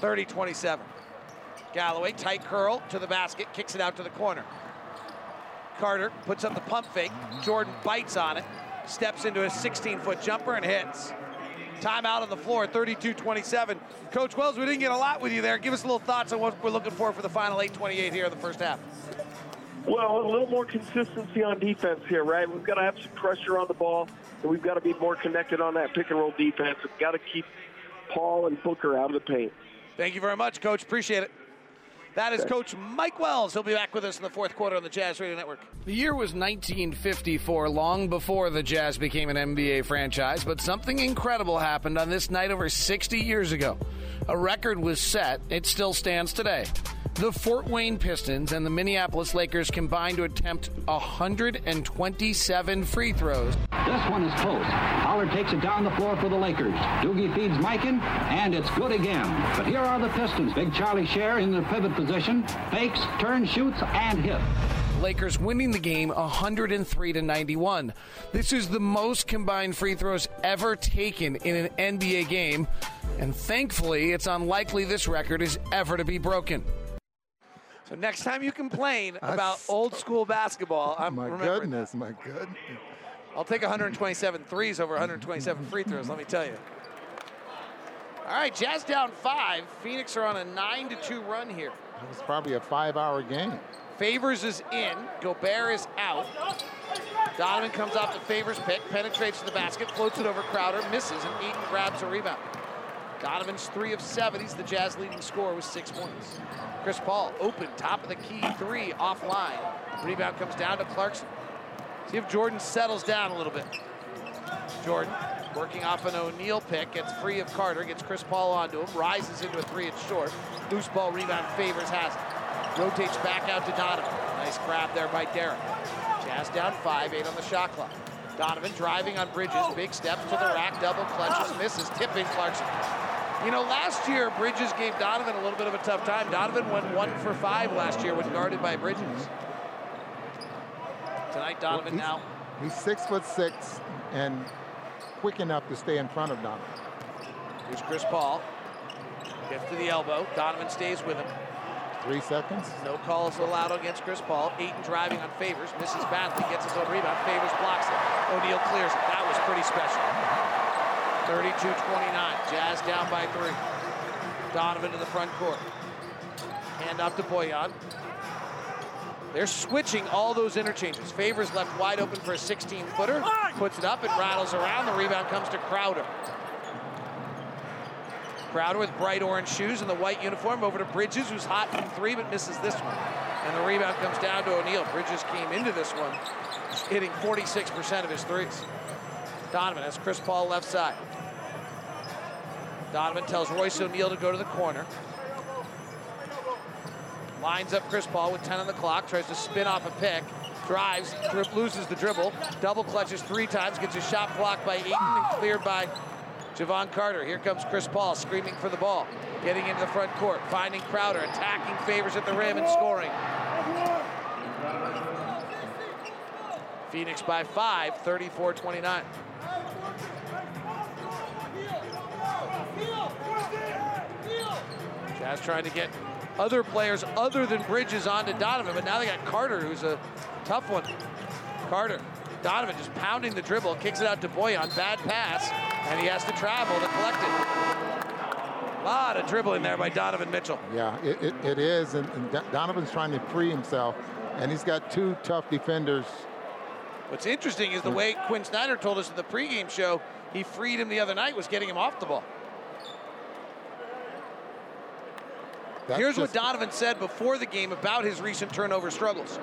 30-27. Galloway, tight curl to the basket, kicks it out to the corner. Carter puts up the pump fake. Jordan bites on it, steps into a 16-foot jumper and hits. Timeout on the floor, 32-27. Coach Wells, we didn't get a lot with you there. Give us a little thoughts on what we're looking for for the final 8:28 here in the first half. Well, a little more consistency on defense here, right? We've got to have some pressure on the ball, and we've got to be more connected on that pick and roll defense. We've got to keep Paul and Booker out of the paint. Thank you very much, Coach. Appreciate it. That is Coach Mike Wells. He'll be back with us in the fourth quarter on the Jazz Radio Network. The year was 1954, long before the Jazz became an NBA franchise, but something incredible happened on this night over 60 years ago. A record was set, it still stands today. The Fort Wayne Pistons and the Minneapolis Lakers combined to attempt 127 free throws. This one is close. Howard takes it down the floor for the Lakers. Doogie feeds Mikan, and it's good again. But here are the Pistons. Big Charlie Share in their pivot position. Fakes, turns, shoots, and hits. Lakers winning the game 103 to 91. This is the most combined free throws ever taken in an NBA game, and thankfully, it's unlikely this record is ever to be broken. So next time you complain about old school basketball, I'm My goodness, my goodness. I'll take 127 threes over 127 free throws, let me tell you. All right, Jazz down five. Phoenix are on a 9 to 2 run here. It's probably a five-hour game. Favors is in. Gobert is out. Donovan comes off the Favors pick, penetrates to the basket, floats it over Crowder, misses, and Ayton grabs a rebound. Donovan's three of seven. He's the Jazz leading scorer with six points. Chris Paul open, top of the key, three offline. Rebound comes down to Clarkson. See if Jordan settles down a little bit. Jordan working off an O'Neale pick, gets free of Carter, gets Chris Paul onto him, rises into a three, it's short. Loose ball rebound favors has it. Rotates back out to Donovan. Nice grab there by Derek. Jazz down five, eight on the shot clock. Donovan driving on Bridges, oh! big step to the rack, double clutches, misses, tipping Clarkson. You know, last year Bridges gave Donovan a little bit of a tough time. Donovan went one for five last year when guarded by Bridges. Tonight, Donovan Well, now he's, six foot six and quick enough to stay in front of Donovan. Here's Chris Paul. Gets to the elbow. Donovan stays with him. Three seconds. No calls allowed against Chris Paul. Ayton driving on Favors. Misses badly. Gets his own rebound. Favors blocks it. O'Neale clears it. That was pretty special. 32-29. Jazz down by three. Donovan to the front court. Hand off to Bojan. They're switching all those interchanges. Favors left wide open for a 16-footer. Puts it up. It rattles around. The rebound comes to Crowder. Crowder with bright orange shoes and the white uniform over to Bridges, who's hot from three but misses this one. And the rebound comes down to O'Neale. Bridges came into this one hitting 46% of his threes. Donovan has Chris Paul left side. Donovan tells Royce O'Neale to go to the corner. Lines up Chris Paul with 10 on the clock, tries to spin off a pick, drives, loses the dribble, double clutches three times, gets a shot blocked by Ayton and cleared by Jevon Carter. Here comes Chris Paul screaming for the ball, getting into the front court, finding Crowder, attacking favors at the rim and scoring. Phoenix by five, 34-29. Jazz trying to get other players other than Bridges onto Donovan, but now they got Carter, who's a tough one. Carter, Donovan just pounding the dribble, kicks it out to Bojan, bad pass, and he has to travel to collect it. A lot of dribbling there by Donovan Mitchell. Yeah, it, it, it is, and, and Donovan's trying to free himself, and he's got two tough defenders. What's interesting is the mm. way Quin Snyder told us in the pregame show, he freed him the other night, was getting him off the ball. That's Here's what Donovan said before the game about his recent turnover struggles.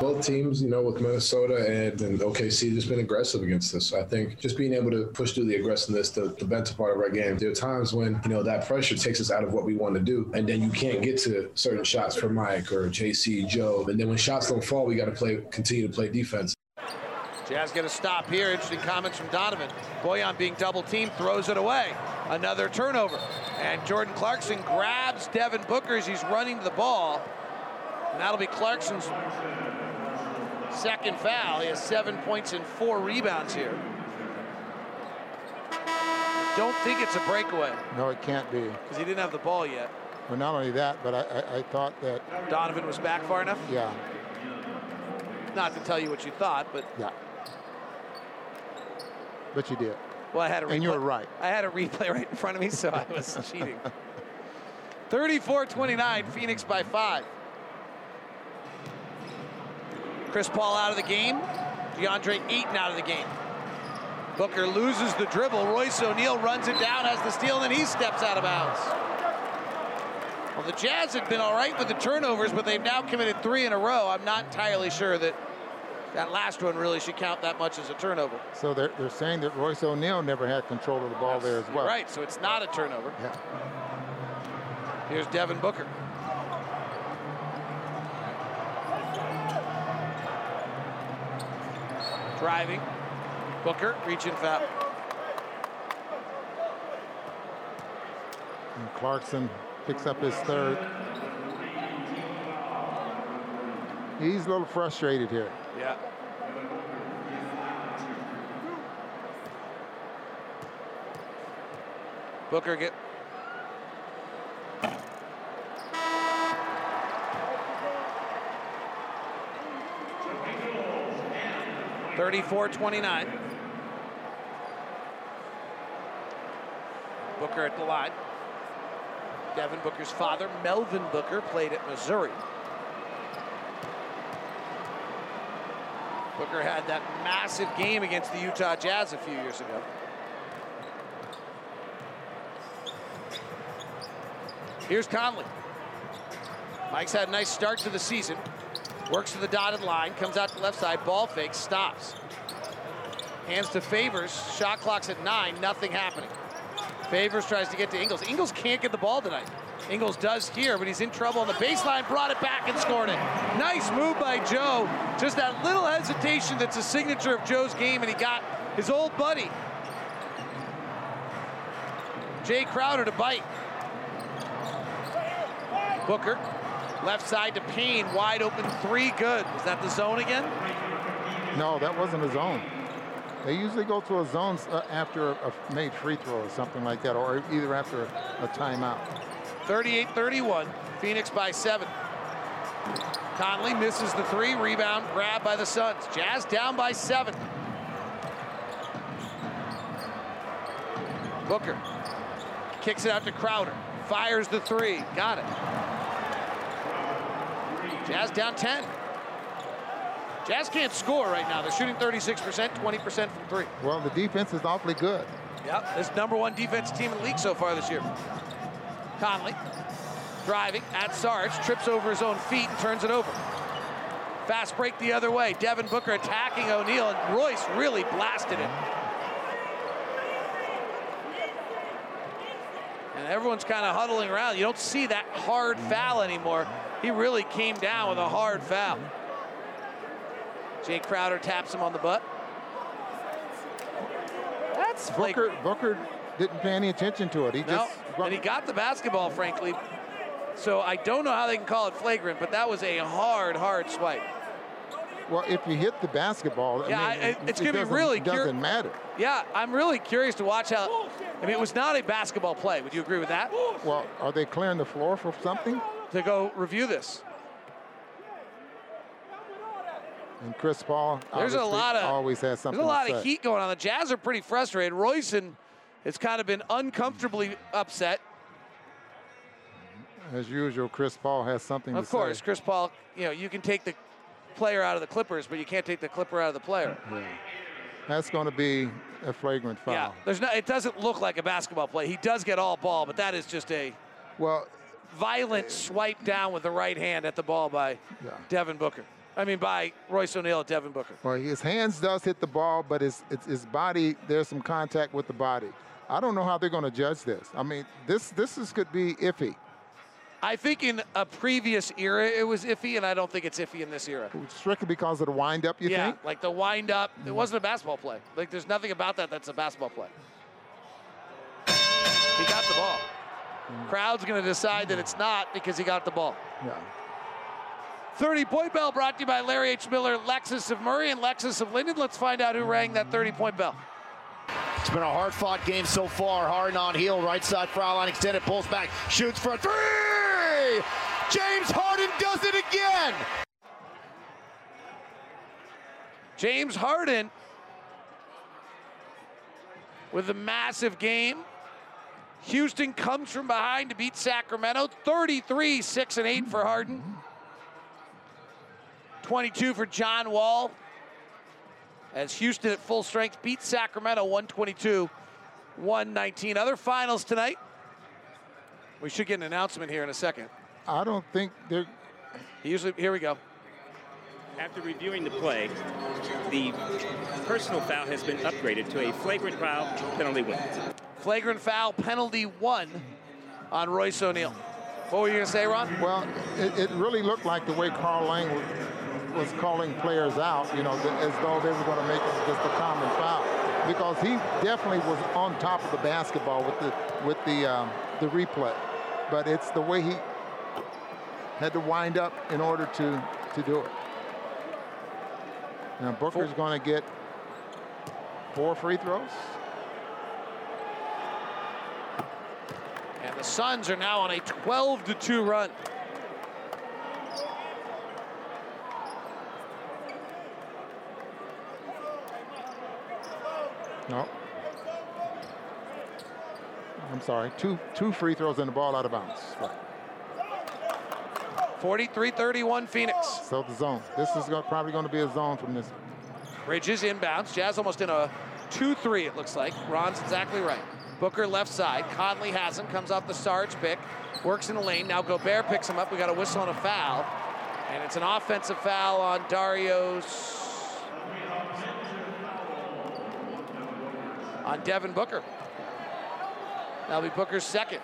Both teams, you know, with Minnesota and, and OKC, just been aggressive against us. I think just being able to push through the aggressiveness, the, the better part of our game. There are times when, you know, that pressure takes us out of what we want to do. And then you can't get to certain shots for Mike or JC, Joe. And then when shots don't fall, we got to play, continue to play defense. Jazz get a stop here. Interesting comments from Donovan. Bojan being double teamed, throws it away. Another turnover. And Jordan Clarkson grabs Devin Booker as he's running to the ball. And that'll be Clarkson's second foul. He has seven points and four rebounds here. Don't think it's a breakaway No, it can't be. because he didn't have the ball yet. Well, not only that, but I, I, I thought that, Donovan was back far enough. yeah, Not to tell you what you thought, but yeah. But you did. Well, I had a And you replay- were right. I had a replay right in front of me, so I was cheating. 34-29, Phoenix by five. Chris Paul out of the game. DeAndre Ayton out of the game. Booker loses the dribble. Royce O'Neale runs it down, has the steal, and then he steps out of bounds. Well, the Jazz had been all right with the turnovers, but they've now committed three in a row. I'm not entirely sure that that last one really should count that much as a turnover. So they're, they're saying that Royce O'Neale never had control of the ball there as well. Right, so it's not a turnover. Yeah. Here's Devin Booker. Driving. Booker, reaching foul. And Clarkson picks up his third. He's a little frustrated here. Yeah. Booker get. Thirty-four twenty-nine. Booker at the line. Devin Booker's father, Melvin Booker, played at Missouri. Booker had that massive game against the Utah Jazz a few years ago. Here's Conley. Mike's had a nice start to the season. Works to the dotted line, comes out to left side, ball fakes, stops. Hands to Favors, shot clock's at nine, nothing happening. Favors tries to get to Ingles. Ingles can't get the ball tonight. Ingles does here, but he's in trouble on the baseline, brought it back and scored it. Nice move by Joe. Just that little hesitation that's a signature of Joe's game, and he got his old buddy, Jae Crowder, to bite. Booker, left side to Payne, wide open three, good. Was that the zone again? No, that wasn't a zone. They usually go to a zone uh, after a made free throw or something like that, or either after a timeout. 38-31, Phoenix by seven. Conley misses the three, rebound, grab by the Suns. Jazz down by seven. Booker kicks it out to Crowder, fires the three, got it. Jazz down 10. Jazz can't score right now. They're shooting 36%, 20% from three. Well, the defense is awfully good. Yep, this number one defense team in the league so far this year. Conley driving at Sarge, trips over his own feet and turns it over. Fast break the other way. Devin Booker attacking O'Neale, and Royce really blasted it. And everyone's kind of huddling around. You don't see that hard foul anymore. He really came down with a hard foul. Jae Crowder taps him on the butt. That's Booker. Booker didn't pay any attention to it. He no, just and he got the basketball, frankly. So I don't know how they can call it flagrant, but that was a hard, hard swipe. Well, if you hit the basketball, yeah, I mean, it, it's it going to be doesn't- really doesn't matter. Yeah, I'm really curious to watch how. I mean, it was not a basketball play. Would you agree with that? Well, are they clearing the floor for something? To go review this. And Chris Paul There's a lot of always has something. There's a lot of heat going on. The Jazz are pretty frustrated. Royson has kind of been uncomfortably upset. As usual, Chris Paul has something Of to course, say. Chris Paul. You know, you can take the player out of the Clippers, but you can't take the Clipper out of the player. Yeah. That's going to be a flagrant foul. Yeah, there's no. It doesn't look like a basketball play. He does get all ball, but that is just a Well, violent swipe down with the right hand at the ball by Devin Booker. I mean, by Royce O'Neale at Devin Booker. well, his hands does hit the ball, but his, it's his body. There's some contact with the body. I don't know how they're going to judge this. I mean, this this is could be iffy. I think in a previous era it was iffy, and I don't think it's iffy in this era. Strictly because of the windup, you yeah, think? Yeah, like the wind up. It wasn't a basketball play. Like there's nothing about that that's a basketball play. He got the ball. Crowd's going to decide that it's not because he got the ball. Yeah. 30 point bell brought to you by Larry H. Miller, Lexus of Murray, and Lexus of Lindon. Let's find out who rang that 30 point bell. It's been a hard fought game so far. Harden on Hield, right side foul line extended, pulls back, shoots for a three! James Harden does it again! James Harden with a massive game. Houston comes from behind to beat Sacramento 33 6 and 8 for Harden. 22 for John Wall. As Houston at full strength beats Sacramento 122 119. Other finals tonight. We should get an announcement here in a second. I don't think they're. Usually, here we go. After reviewing the play, the personal foul has been upgraded to a flagrant foul penalty win. Flagrant foul penalty one on Royce O'Neale. What were you going to say, Ron? Well, it, it really looked like the way Karl Lane was, calling players out, you know, as though they were going to make it just a common foul, because he definitely was on top of the basketball with the with the um, the replay, but it's the way he had to wind up in order to to do it. Now Booker's going to get four free throws. And the Suns are now on a 12 to 2 run. No. I'm sorry, two two free throws and the ball out of bounds. Right. 43-31 Phoenix. So the zone. This is probably going to be a zone from this. Bridges inbounds. Jazz almost in a 2-3, it looks like. Ron's exactly right. Booker left side. Conley has him. Comes off the Sarge pick. Works in the lane. Now Gobert picks him up. We got a whistle and a foul. And it's an offensive foul on Darius. On Devin Booker. That'll be Booker's second.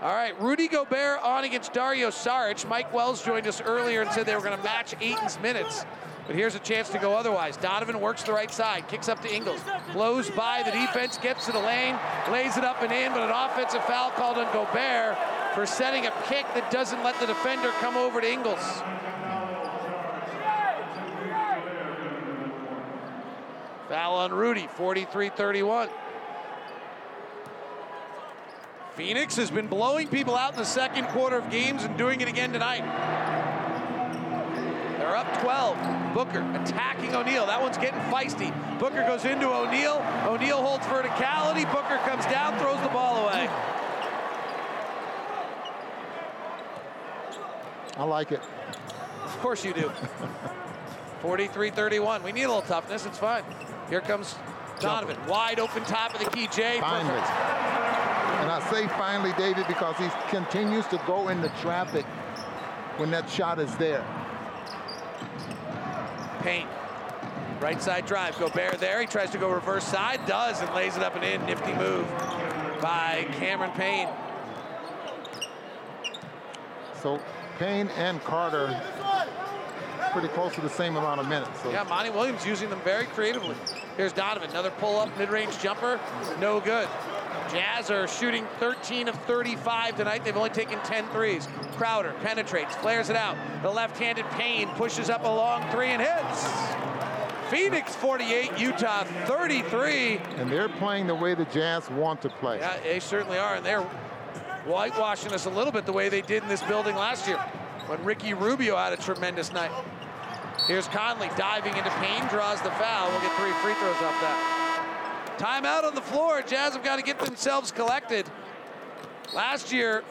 All right, Rudy Gobert on against Dario Saric. Mike Wells joined us earlier and said they were going to match Ayton's minutes. But here's a chance to go otherwise. Donovan works the right side, kicks up to Ingles, blows by the defense, gets to the lane, lays it up and in, but an offensive foul called on Gobert for setting a pick that doesn't let the defender come over to Ingles. Foul on Rudy, 43-31. Phoenix has been blowing people out in the second quarter of games and doing it again tonight. They're up 12. Booker attacking O'Neale. That one's getting feisty. Booker goes into O'Neale. O'Neale holds verticality. Booker comes down, throws the ball away. I like it. Of course you do. 43-31. We need a little toughness. It's fine. Here comes Donovan. Wide open top of the key. Jay. Finally. Perfect. And I say finally, David, because he continues to go into traffic when that shot is there. Payne. Right side drive. Gobert there. He tries to go reverse side. Does and lays it up and in. Nifty move by Cameron Payne. So Payne and Carter pretty close to the same amount of minutes. So. Yeah, Monty Williams using them very creatively. Here's Donovan. Another pull-up mid-range jumper. No good. Jazz are shooting 13 of 35 tonight. They've only taken 10 threes. Crowder penetrates, flares it out. The left-handed Payne pushes up a long three and hits. Phoenix 48, Utah 33. And they're playing the way the Jazz want to play. Yeah, they certainly are. And they're whitewashing us a little bit the way they did in this building last year when Ricky Rubio had a tremendous night. Here's Conley diving into Payne, draws the foul. We'll get three free throws off that. Timeout on the floor. Jazz have got to get themselves collected. Last year,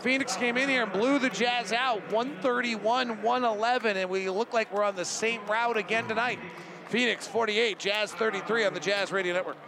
Phoenix came in here and blew the Jazz out 131 111, and we look like we're on the same route again tonight. Phoenix 48, Jazz 33 on the Jazz Radio Network.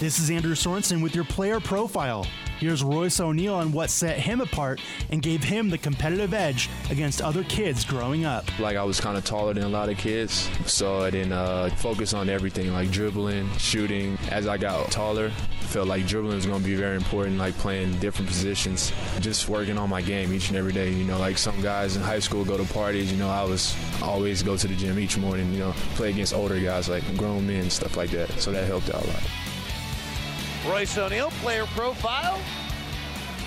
This is Andrew Sorensen with your player profile. Here's Royce O'Neale on what set him apart and gave him the competitive edge against other kids growing up. Like I was kind of taller than a lot of kids, so I didn't uh, focus on everything like dribbling, shooting. As I got taller, felt like dribbling was going to be very important, like playing different positions, just working on my game each and every day. You know, like some guys in high school go to parties. You know, I was always go to the gym each morning. You know, play against older guys like grown men, stuff like that. So that helped out a lot. Royce O'Neale, player profile.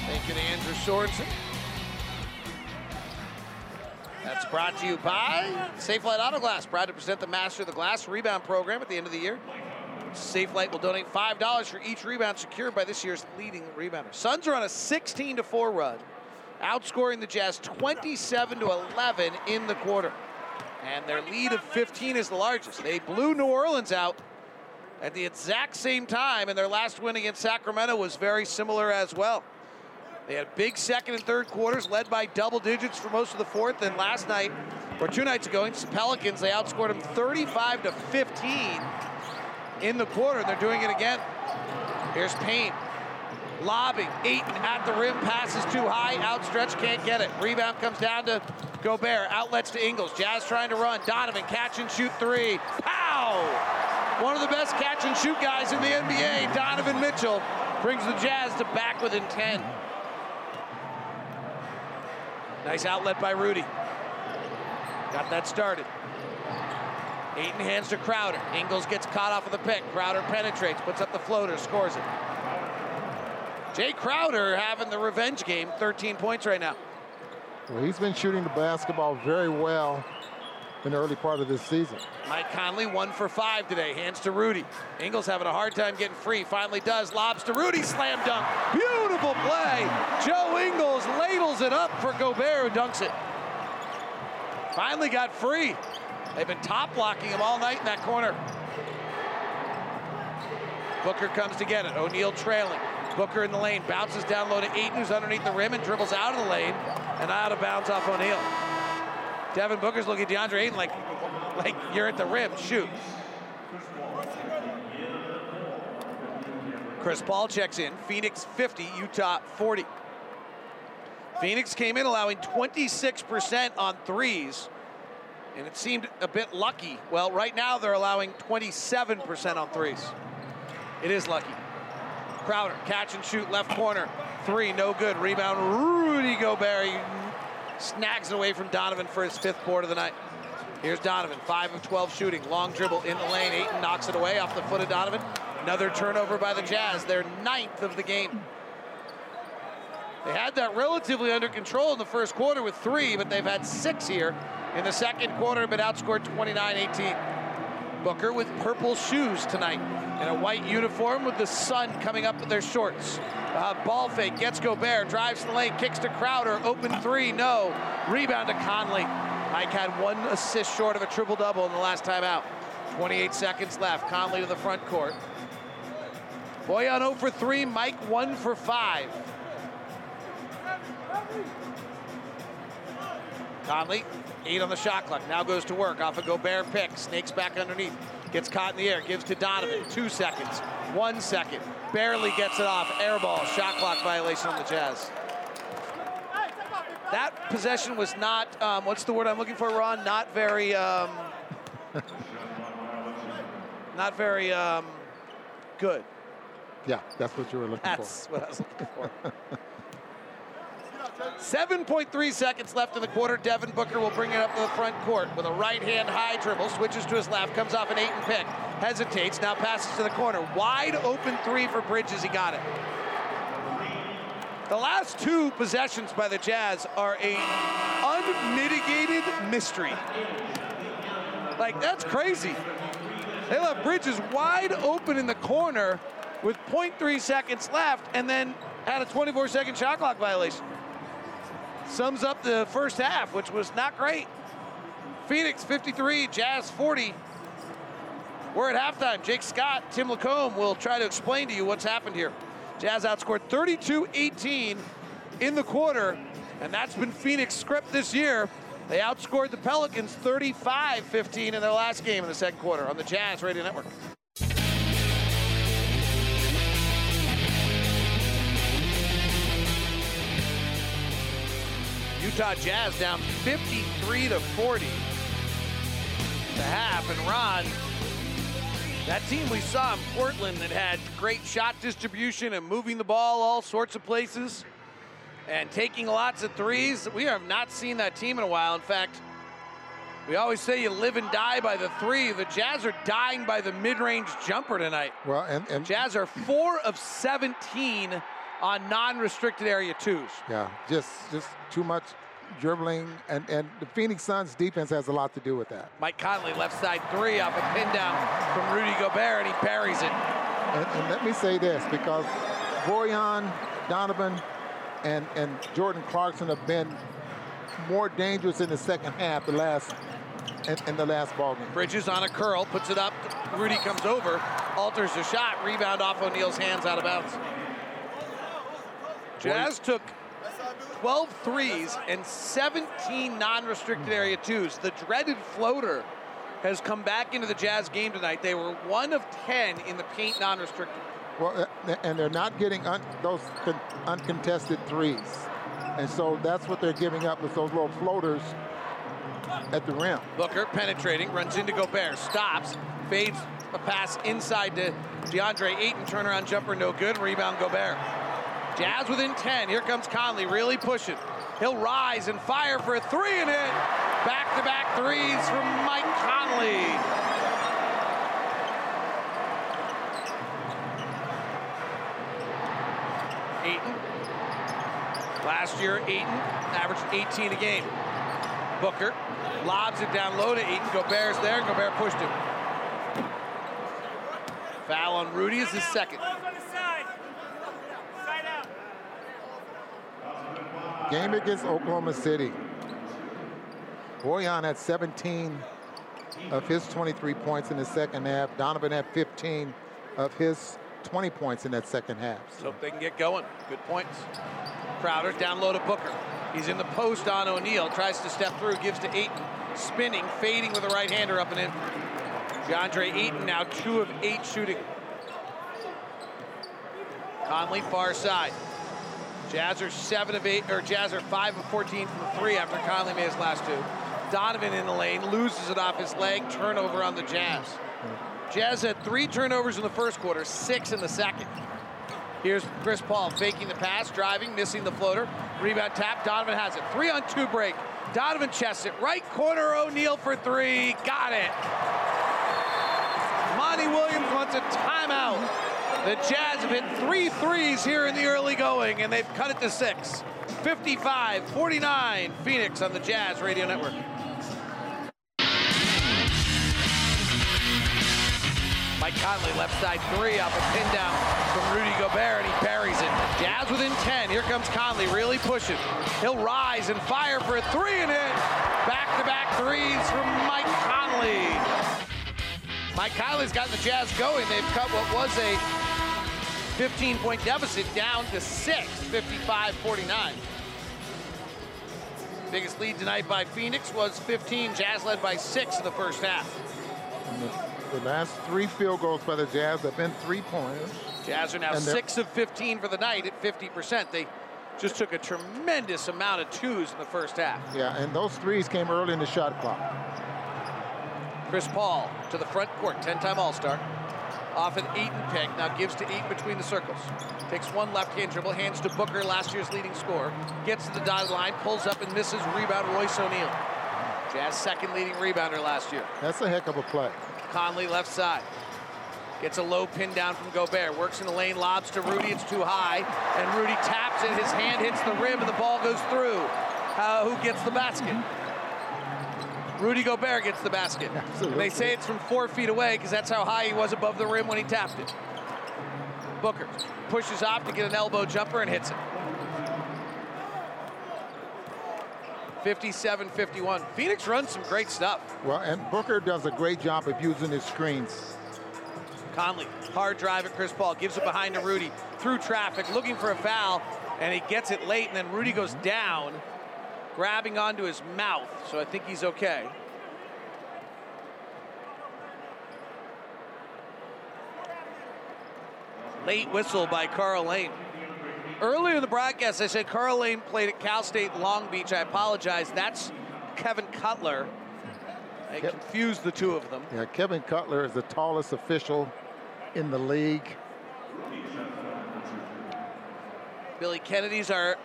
Thank you to Andrew Sorensen. That's brought to you by Safelite Auto Glass. Proud to present the Master of the Glass rebound program at the end of the year. Safelite will donate $5 for each rebound secured by this year's leading rebounder. Suns are on a 16 4 run, outscoring the Jazz 27 11 in the quarter. And their lead of 15 is the largest. They blew New Orleans out at the exact same time, and their last win against Sacramento was very similar as well. They had big second and third quarters, led by double digits for most of the fourth. And last night, or two nights ago, against the Pelicans, they outscored them 35 to 15 in the quarter. They're doing it again. Here's Payne. Lobbing, Ayton at the rim, passes too high, outstretched, can't get it. Rebound comes down to Gobert, outlets to Ingles. Jazz trying to run. Donovan, catch and shoot three. Pow! One of the best catch and shoot guys in the NBA, Donovan Mitchell, brings the Jazz to back within 10. Nice outlet by Rudy. Got that started. Ayton hands to Crowder. Ingles gets caught off of the pick. Crowder penetrates, puts up the floater, scores it. Jae Crowder having the revenge game, 13 points right now. Well, he's been shooting the basketball very well in the early part of this season. Mike Conley one for five today. Hands to Rudy. Ingles having a hard time getting free. Finally does. Lobs to Rudy. Slam dunk. Beautiful play. Joe Ingles ladles it up for Gobert who dunks it. Finally got free. They've been top blocking him all night in that corner. Booker comes to get it. O'Neale trailing. Booker in the lane, bounces down low to Ayton, who's underneath the rim and dribbles out of the lane and out of bounds off O'Neale. Devin Booker's looking at DeAndre Ayton like, like you're at the rim, shoot. Chris Paul checks in. Phoenix 50, Utah 40. Phoenix came in allowing 26% on threes, and it seemed a bit lucky. Well, right now they're allowing 27% on threes. It is lucky. Crowder, catch and shoot, left corner. Three, no good. Rebound, Rudy Gobert. Snags it away from Donovan for his fifth quarter of the night. Here's Donovan, 5 of 12 shooting. Long dribble in the lane. Ayton knocks it away off the foot of Donovan. Another turnover by the Jazz, their ninth of the game. They had that relatively under control in the first quarter with three, but they've had six here in the second quarter, but outscored 29-18. Booker with purple shoes tonight in a white uniform with the sun coming up with their shorts. Uh, ball fake, gets Gobert, drives to the lane, kicks to Crowder, open three, no. Rebound to Conley. Mike had one assist short of a triple-double in the last time out. 28 seconds left, Conley to the front court. Bojan 0 for 3, Mike 1 for 5. Conley, 8 on the shot clock, now goes to work off a Gobert pick, snakes back underneath, gets caught in the air, gives to Donovan, 2 seconds, 1 second, barely gets it off, air ball, shot clock violation on the Jazz. That possession was not, um, what's the word I'm looking for, Ron? Not very, um, not very um, good. Yeah, that's what you were looking That's for. That's what I was looking for. 7.3 seconds left in the quarter. Devin Booker will bring it up to the front court with a right hand high dribble, switches to his left, comes off an Ayton pick, hesitates, now passes to the corner. Wide open three for Bridges. He got it. The last two possessions by the Jazz are a unmitigated mystery. Like, that's crazy. They left Bridges wide open in the corner with 0.3 seconds left and then had a 24 second shot clock violation. Sums up the first half, which was not great. Phoenix 53, Jazz 40. We're at halftime. Jake Scott, Tim Lacombe will try to explain to you what's happened here. Jazz outscored 32-18 in the quarter, and that's been Phoenix' script this year. They outscored the Pelicans 35-15 in their last game in the second quarter on the Jazz Radio Network. Utah Jazz down 53 to 40 to half. And Ron, that team we saw in Portland that had great shot distribution and moving the ball all sorts of places and taking lots of threes, we have not seen that team in a while. In fact, we always say you live and die by the three. The Jazz are dying by the mid-range jumper tonight. Well, and, and Jazz are four of 17 on non-restricted area twos. Yeah, just just too much dribbling, and, and the Phoenix Suns defense has a lot to do with that. Mike Conley, left side three off a pin down from Rudy Gobert, and he buries it. And, and let me say this, because Bojan, Donovan, and, and Jordan Clarkson have been more dangerous in the second half, the last in, in the last ball game. Bridges on a curl, puts it up. Rudy comes over, alters the shot, rebound off O'Neale's hands out of bounds. Jazz took 12 threes and 17 non-restricted area twos. The dreaded floater has come back into the Jazz game tonight. They were one of 10 in the paint non-restricted. Well, uh, and they're not getting un, those con, uncontested threes. And so that's what they're giving up with those little floaters at the rim. Booker penetrating, runs into Gobert, stops, fades a pass inside to DeAndre Ayton, turnaround jumper, no good, rebound Gobert. Jazz within 10. Here comes Conley, really pushing. He'll rise and fire for a three and hit. Back-to-back threes from Mike Conley. Ayton. Last year, Ayton averaged 18 a game. Booker lobs it down low to Ayton. Gobert's there. Gobert pushed him. Foul on Rudy is his second. Game against Oklahoma City. Bojan had 17 of his 23 points in the second half. Donovan had 15 of his 20 points in that second half. Let's hope they can get going. Good points. Crowder down low to Booker. He's in the post on O'Neale. Tries to step through, gives to Ayton. Spinning, fading with a right hander up and in. DeAndre Ayton now two of eight shooting. Conley far side. Jazz are seven of eight, or Jazz are five of 14 from three after Conley made his last two. Donovan in the lane, loses it off his leg, turnover on the Jazz. Jazz had three turnovers in the first quarter, six in the second. Here's Chris Paul faking the pass, driving, missing the floater. Rebound tap, Donovan has it. Three on two break. Donovan chests it. Right corner, O'Neale for three. Got it. Monty Williams wants a timeout. The Jazz have hit three threes here in the early going, and they've cut it to six. 55 49, Phoenix on the Jazz Radio Network. Mike Conley, left side three off a pin down from Rudy Gobert, and he buries it. Jazz within 10. Here comes Conley, really pushing. He'll rise and fire for a three and hit. Back to back threes from Mike Conley. Mike Conley's gotten the Jazz going. They've cut what was a 15 point deficit down to six, 55 49. Biggest lead tonight by Phoenix was 15. Jazz led by six in the first half. The last three field goals by the Jazz have been three pointers. Jazz are now six of 15 for the night at 50%. They just took a tremendous amount of twos in the first half. Yeah, and those threes came early in the shot clock. Chris Paul to the front court, 10-time All-Star. Off an Ayton pick, now gives to Ayton between the circles. Takes one left-hand dribble, hands to Booker, last year's leading scorer. Gets to the dotted line, pulls up and misses, rebound Royce O'Neale. Jazz second leading rebounder last year. That's a heck of a play. Conley left side. Gets a low pin down from Gobert. Works in the lane, lobs to Rudy. It's too high. And Rudy taps it. His hand hits the rim and the ball goes through. Uh, who gets the basket? Rudy Gobert gets the basket. And they say it's from four feet away because that's how high he was above the rim when he tapped it. Booker pushes off to get an elbow jumper and hits it. 57-51. Phoenix runs some great stuff. Well, and Booker does a great job of using his screens. Conley, hard drive at Chris Paul, gives it behind to Rudy, through traffic, looking for a foul, and he gets it late, and then Rudy goes down, grabbing onto his mouth, so I think he's okay. Late whistle by Karl Lane. Earlier in the broadcast, I said Karl Lane played at Cal State Long Beach. I apologize. That's Kevin Cutler. I confused the two of them. Yeah, Kevin Cutler is the tallest official in the league. Billy Kennedy's our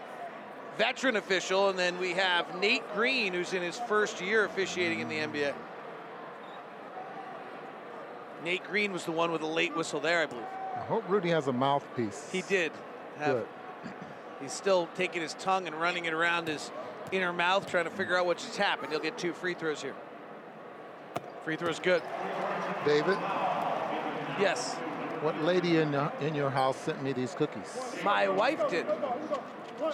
veteran official, and then we have Nate Green, who's in his first year officiating in the NBA. Nate Green was the one with the late whistle there, I believe. I hope Rudy has a mouthpiece. He did. Have, Good. He's still taking his tongue and running it around his inner mouth, trying to figure out what just happened. He'll get two free throws here. Free throw's good. David? Yes. What lady in your, in your house sent me these cookies? My wife did.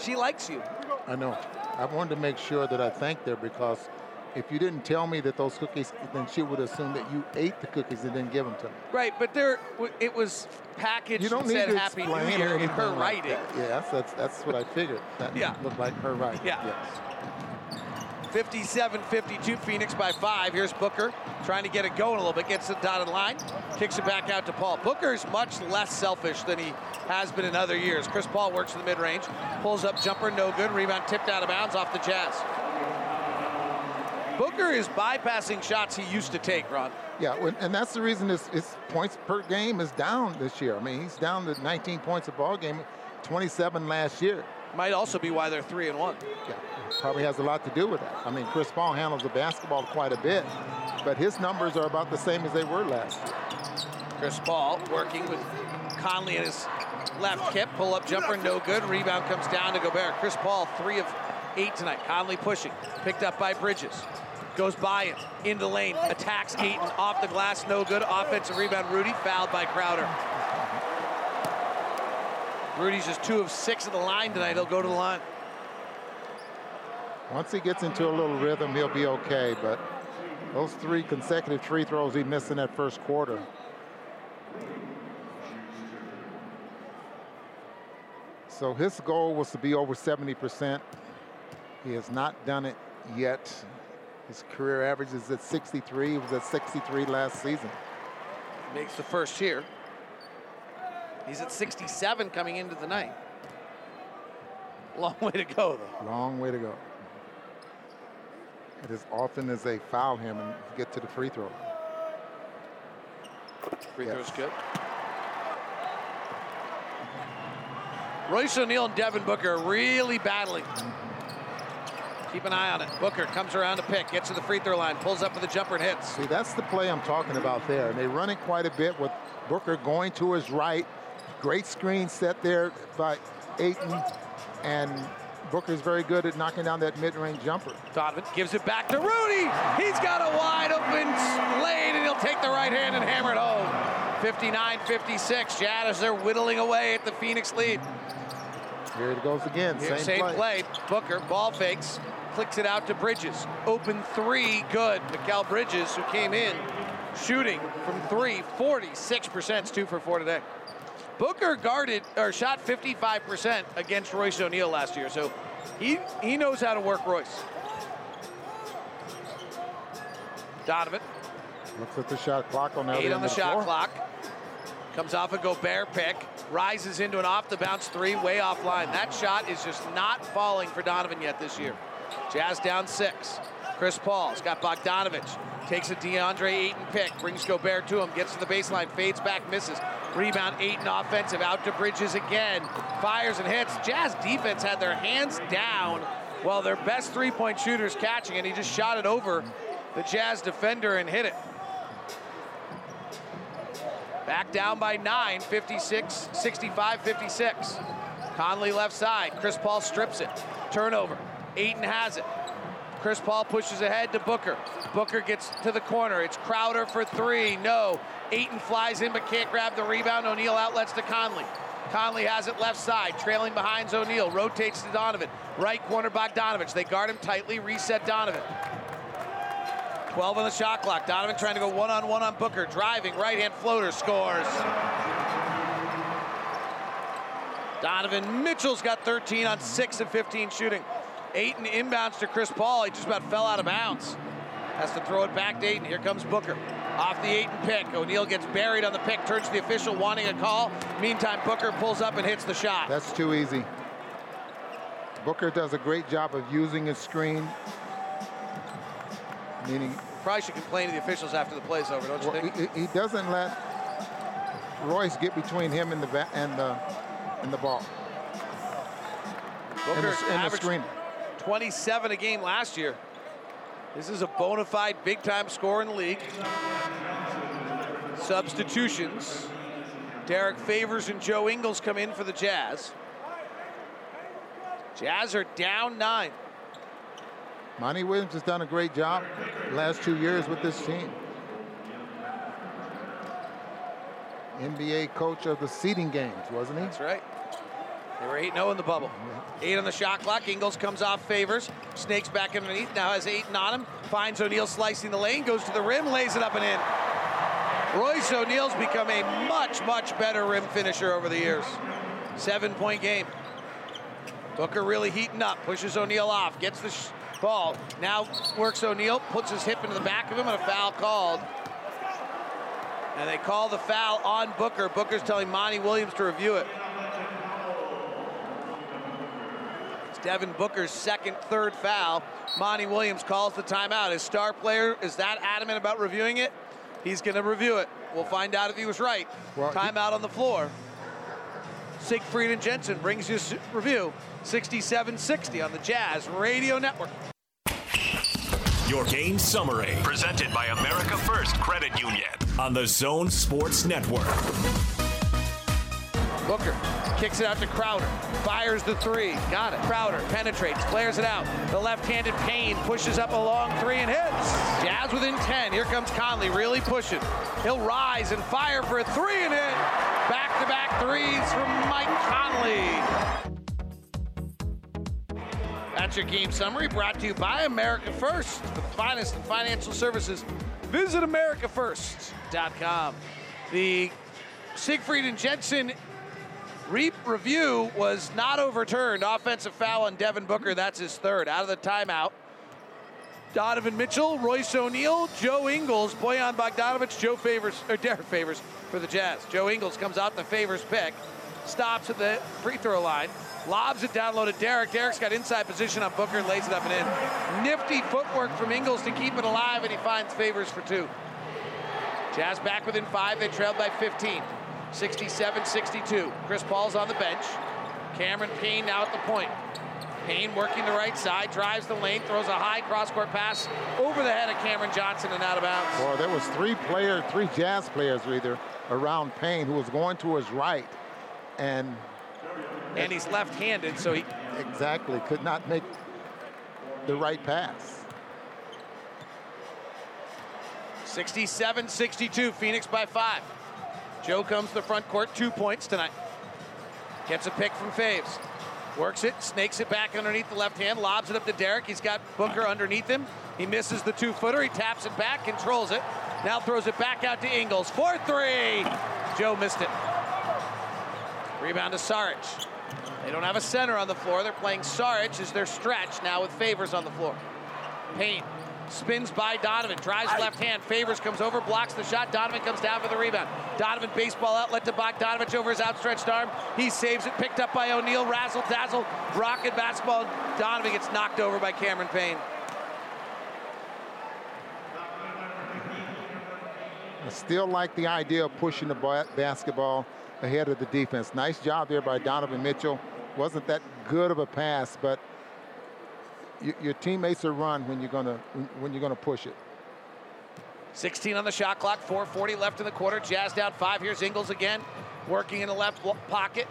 She likes you. I know. I wanted to make sure that I thanked her because if you didn't tell me that those cookies, then she would assume that you ate the cookies and didn't give them to me. Right, but there, it was packaged You don't and need said to Happy New Year in her like writing. that. Yes, that's that's what I figured. That Yeah. looked like her writing. Yeah. Yes. 57-52, Phoenix by five. Here's Booker trying to get it going a little bit. Gets the dotted line, kicks it back out to Paul. Booker's much less selfish than he has been in other years. Chris Paul works in the mid-range, pulls up jumper, no good. Rebound tipped out of bounds off the Jazz. Booker is bypassing shots he used to take, Ron. Yeah, and that's the reason his, his points per game is down this year. I mean, he's down to 19 points a ball game, 27 last year. Might also be why they're three and one. Yeah, probably has a lot to do with that. I mean, Chris Paul handles the basketball quite a bit, but his numbers are about the same as they were last year. Chris Paul working with Conley in his left hip. Pull up jumper, no good. Rebound comes down to Gobert. Chris Paul, three of eight tonight. Conley pushing. Picked up by Bridges. Goes by him. Into the lane. Attacks Ayton. Off the glass, no good. Offensive rebound. Rudy fouled by Crowder. Rudy's just two of six at the line tonight. He'll go to the line. Once he gets into a little rhythm, he'll be okay, but those three consecutive free throws he missed in that first quarter. So his goal was to be over 70%. He has not done it yet. His career average is at 63. He was at 63 last season. Makes the first here. He's at 67 coming into the night. Long way to go, though. Long way to go. It is often as they foul him and get to the free throw. Free Yes. throw's good. Royce O'Neale and Devin Booker are really battling. Keep an eye on it. Booker comes around to pick, gets to the free throw line, pulls up with a jumper and hits. See, that's the play I'm talking about there. And they run it quite a bit with Booker going to his right. Great screen set there by Ayton. And Booker's very good at knocking down that mid-range jumper. Donovan gives it back to Rudy. He's got a wide open lane, and he'll take the right hand and hammer it home. 59-56. Jazz are whittling away at the Phoenix lead. Here it goes again. Here, Same, play. play. Booker ball fakes, clicks it out to Bridges. Open three, good. Mikal Bridges, who came in shooting from three, 46%, It's two for four today. Booker guarded or shot 55% against Royce O'Neale last year, so he he knows how to work Royce. Donovan, Looks at the shot clock on that. eight on end the shot floor. clock. Comes off a Gobert pick, rises into an off the bounce three, way offline. That shot is just not falling for Donovan yet this year. Jazz down six. Chris Paul's got Bogdanovic. Takes a DeAndre Ayton pick, brings Gobert to him, gets to the baseline, fades back, misses. Rebound Ayton offensive, out to Bridges again. Fires and hits. Jazz defense had their hands down while their best three-point shooters catching and He just shot it over the Jazz defender and hit it. Back down by nine, 56, 65, 56. Conley left side. Chris Paul strips it. Turnover. Ayton has it. Chris Paul pushes ahead to Booker. Booker gets to the corner. It's Crowder for three. No. Ayton flies in but can't grab the rebound. O'Neale outlets to Conley. Conley has it left side, trailing behind O'Neale. Rotates to Donovan. Right corner Bogdanovic. They guard him tightly. Reset Donovan. 12 on the shot clock. Donovan trying to go one-on-one on Booker. Driving, right-hand floater, scores. Donovan Mitchell's got 13 on 6 and 15 shooting. Ayton inbounds to Chris Paul. He just about fell out of bounds. Has to throw it back to Ayton. Here comes Booker. Off the Ayton pick. O'Neale gets buried on the pick, turns to the official wanting a call. Meantime, Booker pulls up and hits the shot. That's too easy. Booker does a great job of using his screen. Meaning, Probably should complain to the officials after the play's over, don't you well, think? he, he doesn't let Royce get between him and the and the and the ball. Booker and the, and the screen. 27 a game last year. This is a bona fide big time scorer in the league. Substitutions. Derrick Favors and Joe Ingles come in for the Jazz. Jazz are down nine. Monty Williams has done a great job the last two years with this team. NBA coach of the seeding games, wasn't he? That's right. They were 8 0 in the bubble. Eight on the shot clock. Ingles comes off favors. Snakes back underneath. Now has Ayton on him. Finds O'Neale slicing the lane. Goes to the rim. Lays it up and in. Royce O'Neale's become a much, much better rim finisher over the years. Seven point game. Booker really heating up. Pushes O'Neale off. Gets the ball. Now works O'Neale. Puts his hip into the back of him and a foul called. And they call the foul on Booker. Booker's telling Monty Williams to review it. It's Devin Booker's second, third foul. Monty Williams calls the timeout. His star player is that adamant about reviewing it. He's going to review it. We'll find out if he was right. Well, he- timeout on the floor. Siegfried and Jensen brings you review 67-60 on the Jazz Radio Network. Your game summary, presented by America First Credit Union on the Zone Sports Network. Booker kicks it out to Crowder. Fires the three. Got it. Crowder penetrates, flares it out. The left-handed Payne pushes up a long three and hits. Jazz within 10. Here comes Conley, really pushing. He'll rise and fire for a three and hit. Back-to-back threes from Mike Conley. That's your game summary brought to you by America First, the finest in financial services. Visit AmericaFirst.com. The Siegfried and Jensen Re- review was not overturned. Offensive foul on Devin Booker. That's his third. Out of the timeout. Donovan Mitchell, Royce O'Neale, Joe Ingles, Bojan Bogdanovic, Joe Favors, or Derrick Favors for the Jazz. Joe Ingles comes out the Favors pick, stops at the free throw line, lobs it down low to Derrick. Derrick's got inside position on Booker, lays it up and in. Nifty footwork from Ingles to keep it alive, and he finds Favors for two. Jazz back within five. They trailed by 15. 67-62. Chris Paul's on the bench. Cameron Payne now at the point. Payne working the right side, drives the lane, throws a high cross-court pass over the head of Cameron Johnson and out of bounds. Well, there was three players, three Jazz players either around Payne who was going to his right, and and he's left-handed, so he exactly could not make the right pass. 67-62, Phoenix by five. Joe comes to the front court, two points tonight. Gets a pick from Faves. Works it, snakes it back underneath the left hand, lobs it up to Derrick. He's got Booker underneath him. He misses the two footer. He taps it back, controls it. Now throws it back out to Ingles. 4 3. Joe missed it. Rebound to Saric. They don't have a center on the floor. They're playing Saric as their stretch now with Favors on the floor. Payne spins by Donovan, drives left hand. Favors comes over, blocks the shot. Donovan comes down for the rebound. Donovan baseball outlet to Bogdanovic over his outstretched arm. He saves it, picked up by O'Neale. Razzle dazzle, rocket basketball. Donovan gets knocked over by Cameron Payne. I still like the idea of pushing the ba- basketball ahead of the defense. Nice job there by Donovan Mitchell. Wasn't that good of a pass, but y- your teammates are run when you're gonna when you're gonna push it. 16 on the shot clock, 440 left in the quarter. Jazz down five. Here's Ingles again, working in the left pocket.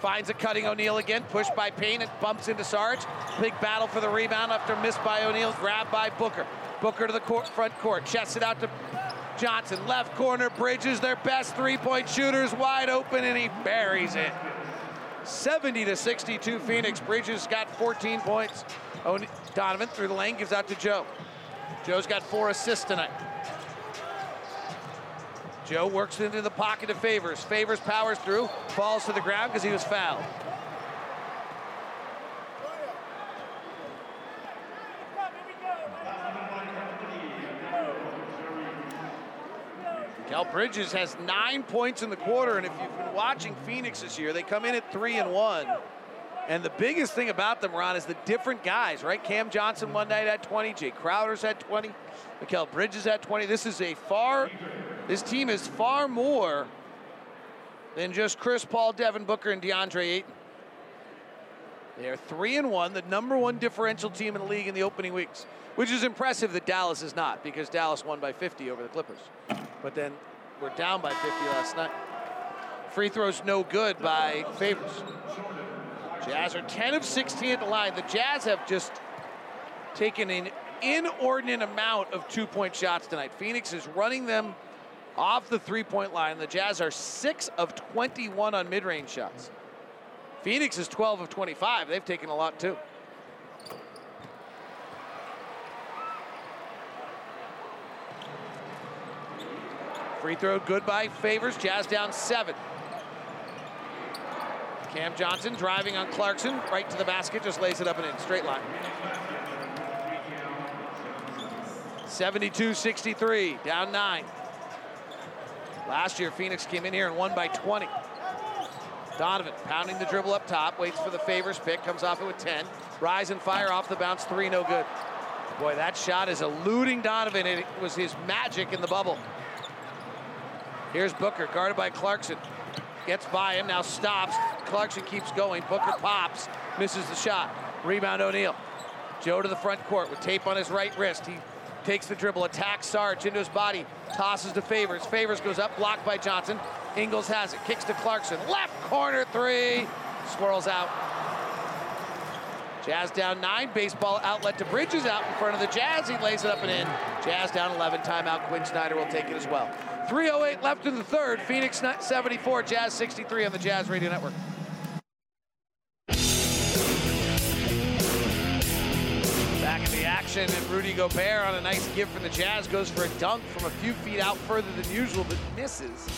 Finds a cutting O'Neale again, pushed by Payne, and bumps into Sarge. Big battle for the rebound after missed by O'Neale, grabbed by Booker. Booker to the court, front court, chests it out to Johnson. Left corner, Bridges, their best three-point shooters, wide open, and he buries it. 70 to 62 Phoenix. Bridges got 14 points. Donovan through the lane gives out to Joe. Joe's got four assists tonight. Joe works into the pocket of Favors. Favors powers through, falls to the ground because he was fouled. Cal Bridges has nine points in the quarter, and if you've been watching Phoenix this year, they come in at three and one. And the biggest thing about them, Ron, is the different guys, right? Cam Johnson one night at 20, Jae Crowder's at 20, Mikal Bridges at 20. This is a far, this team is far more than just Chris Paul, Devin Booker, and DeAndre Ayton. They are three and one, the number one differential team in the league in the opening weeks, which is impressive that Dallas is not because Dallas won by 50 over the Clippers. But then we're down by 50 last night. Free throws no good by Favors. Jazz are 10 of 16 at the line. The Jazz have just taken an inordinate amount of two-point shots tonight. Phoenix is running them off the three-point line. The Jazz are 6 of 21 on mid-range shots. Phoenix is 12 of 25. They've taken a lot too. Free throw good by Favors. Jazz down seven. Cam Johnson driving on Clarkson, right to the basket, just lays it up and in, straight line. 72-63, down nine. Last year, Phoenix came in here and won by 20. Donovan pounding the dribble up top, waits for the Favors pick, comes off it with 10. Rise and fire off the bounce, three, no good. Boy, that shot is eluding Donovan. It was his magic in the bubble. Here's Booker, guarded by Clarkson. Gets by him, now stops. Clarkson keeps going. Booker pops, misses the shot. Rebound O'Neale. Joe to the front court with tape on his right wrist. He takes the dribble, attacks Sarge into his body, tosses to Favors. Favors goes up, blocked by Johnson. Ingles has it, kicks to Clarkson. Left corner three, swirls out. Jazz down nine, baseball outlet to Bridges out in front of the Jazz. He lays it up and in. Jazz down 11, timeout. Quin Snyder will take it as well. 3.08 left in the third. Phoenix 74, Jazz 63 on the Jazz Radio Network. And Rudy Gobert on a nice give from the Jazz goes for a dunk from a few feet out further than usual, but misses.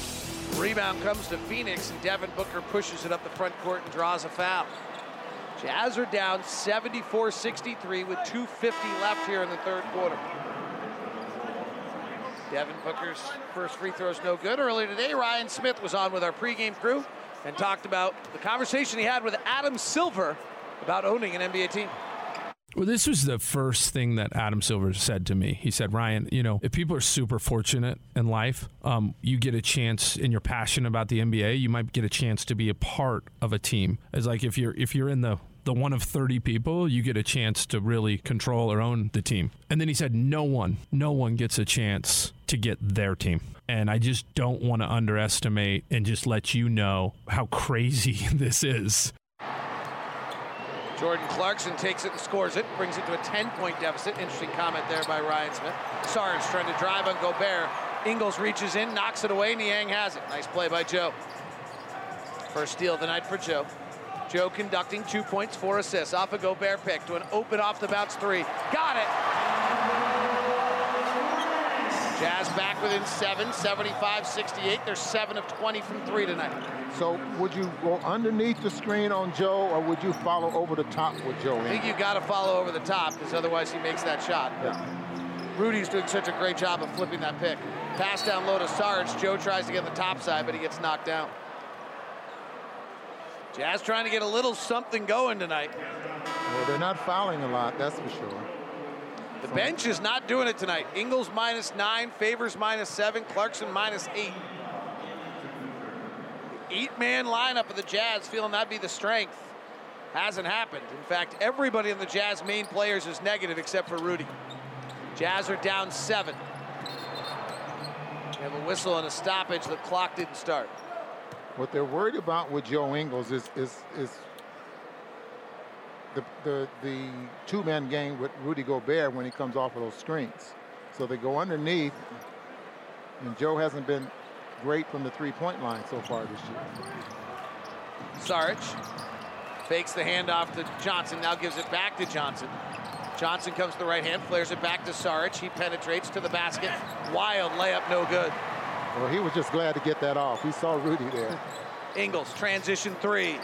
Rebound comes to Phoenix, and Devin Booker pushes it up the front court and draws a foul. Jazz are down 74-63 with 2.50 left here in the third quarter. Devin Booker's first free throw is no good. Earlier today, Ryan Smith was on with our pregame crew and talked about the conversation he had with Adam Silver about owning an NBA team. Well, this was the first thing that Adam Silver said to me. He said, Ryan, you know, if people are super fortunate in life, um, you get a chance and you're passionate about the NBA, you might get a chance to be a part of a team. It's like if you're if you're in the the one of 30 people, you get a chance to really control or own the team. And then he said, no one, no one gets a chance to get their team. And I just don't want to underestimate and just let you know how crazy this is. Jordan Clarkson takes it and scores it, brings it to a 10-point deficit. Interesting comment there by Ryan Smith. Sarge trying to drive on Gobert. Ingles reaches in, knocks it away, Niang has it. Nice play by Joe. First steal of the night for Joe. Joe conducting two points, four assists. Off a Gobert pick to an open off the bounce three. Got it! Jazz back within seven, 75-68. They're seven of 20 from three tonight. So would you go underneath the screen on Joe, or would you follow over the top with Joe? I think you got to follow over the top because otherwise he makes that shot. Yeah. Rudy's doing such a great job of flipping that pick. Pass down low to Sarge. Joe tries to get the top side, but he gets knocked down. Jazz trying to get a little something going tonight. Well, they're not fouling a lot, that's for sure. The bench is not doing it tonight. Ingles minus nine, Favors minus seven, Clarkson minus eight. Eight-man lineup of the Jazz feeling that'd be the strength. Hasn't happened. In fact, everybody in the Jazz main players is negative except for Rudy. Jazz are down seven. We have a whistle and a stoppage. The clock didn't start. What they're worried about with Joe Ingles is is is the the the two-man game with Rudy Gobert when he comes off of those screens. So they go underneath, and Joe hasn't been great from the three-point line so far this year. Sarge fakes the handoff to Johnson, now gives it back to Johnson. Johnson comes to the right hand, flares it back to Sarge. He penetrates to the basket. Wild layup, no good. Well, he was just glad to get that off. He saw Rudy there. Ingles, transition three.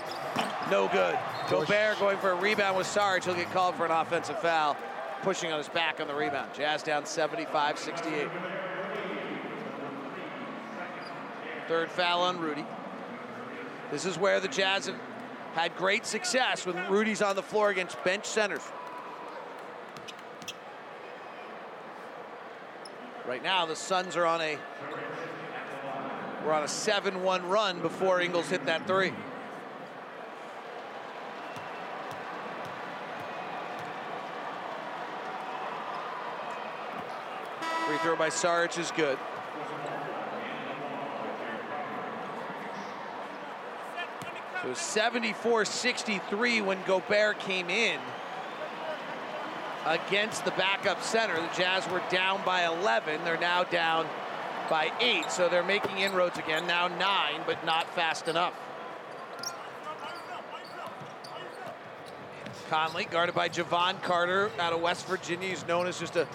No good. Gobert going for a rebound with Sarge. He'll get called for an offensive foul. Pushing on his back on the rebound. Jazz down 75-68. Third foul on Rudy. This is where the Jazz have had great success when Rudy's on the floor against bench centers. Right now, the Suns are on a we're on a 7-1 run before Ingles hit that three. Free throw by Sarge is good. So 74-63 when Gobert came in against the backup center. The Jazz were down by 11. They're now down by eight, so they're making inroads again. Now nine, but not fast enough. Conley, guarded by Jevon Carter out of West Virginia. He's known as just a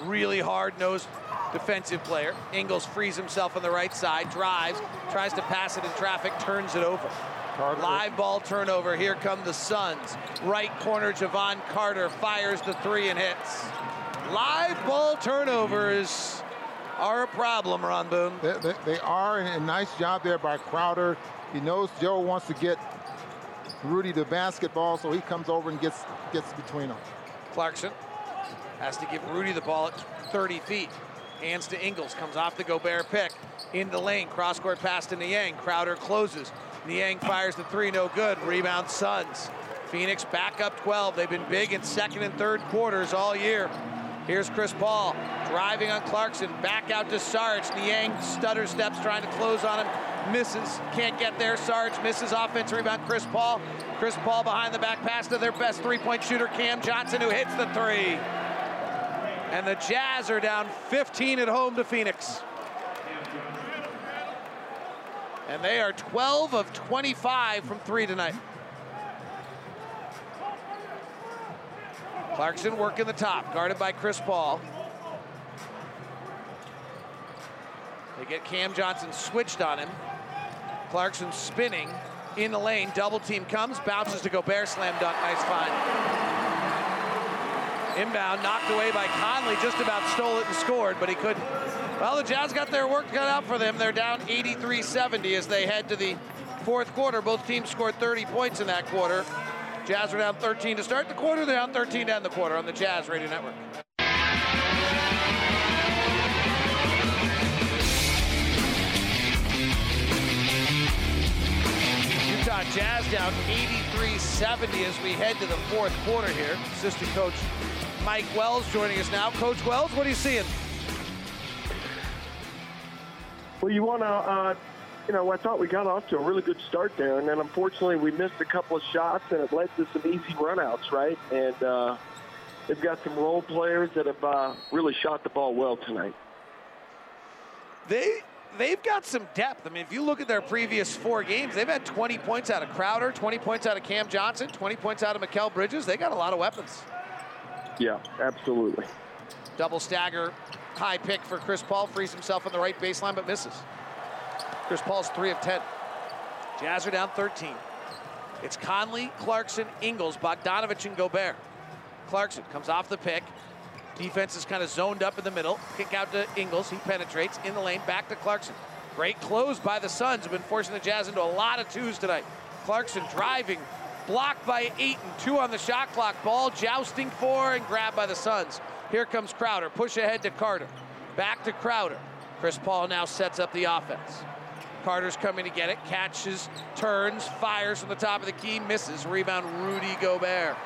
really hard-nosed defensive player. Ingles frees himself on the right side, drives, tries to pass it in traffic, turns it over. Carter. Live ball turnover. Here come the Suns. Right corner, Jevon Carter fires the three and hits. Live ball turnovers are a problem, Ron Boone. They, they, they are, and a nice job there by Crowder. He knows Joe wants to get Rudy the basketball, so he comes over and gets gets between them. Clarkson has to give Rudy the ball at 30 feet. Hands to Ingles, comes off the Gobert pick. In the lane, cross-court pass to Niang. Crowder closes. Niang fires the three, no good. Rebound Suns. Phoenix back up 12. They've been big in second and third quarters all year. Here's Chris Paul driving on Clarkson. Back out to Sarge. Niang stutter steps trying to close on him. Misses. Can't get there. Sarge misses offense rebound. Chris Paul. Chris Paul behind the back pass to their best three-point shooter, Cam Johnson, who hits the three. And the Jazz are down 15 at home to Phoenix. And they are 12 of 25 from three tonight. Clarkson working the top, guarded by Chris Paul. They get Cam Johnson switched on him. Clarkson spinning in the lane. Double team comes, bounces to Gobert, slam dunk, nice find. Inbound, knocked away by Conley, just about stole it and scored, but he couldn't. Well, the Jazz got their work cut out for them. They're down 83-70 as they head to the fourth quarter. Both teams scored 30 points in that quarter. Jazz were down 13 to start the quarter. They're down 13 to end the quarter on the Jazz Radio Network. Utah Jazz down 83-70 as we head to the fourth quarter here. Assistant coach Mike Wells joining us now. Coach Wells, what are you seeing? Well, you want to, uh, you know, I thought we got off to a really good start there, and then unfortunately we missed a couple of shots, and it led to some easy runouts, right? And uh, they've got some role players that have uh, really shot the ball well tonight. They they've got some depth. I mean, if you look at their previous four games, they've had 20 points out of Crowder, 20 points out of Cam Johnson, 20 points out of Mikal Bridges. They got a lot of weapons. Yeah, absolutely. Double stagger, high pick for Chris Paul, frees himself on the right baseline but misses. Chris Paul's three of 10. Jazz are down 13. It's Conley, Clarkson, Ingles, Bogdanovic, and Gobert. Clarkson comes off the pick. Defense is kind of zoned up in the middle. Kick out to Ingles. He penetrates in the lane. Back to Clarkson. Great close by the Suns, who've been forcing the Jazz into a lot of twos tonight. Clarkson driving, blocked by Ayton. Two on the shot clock. Ball jousting for and grabbed by the Suns. Here comes Crowder. Push ahead to Carter. Back to Crowder. Chris Paul now sets up the offense. Carter's coming to get it. Catches, turns, fires from the top of the key, misses. Rebound, Rudy Gobert.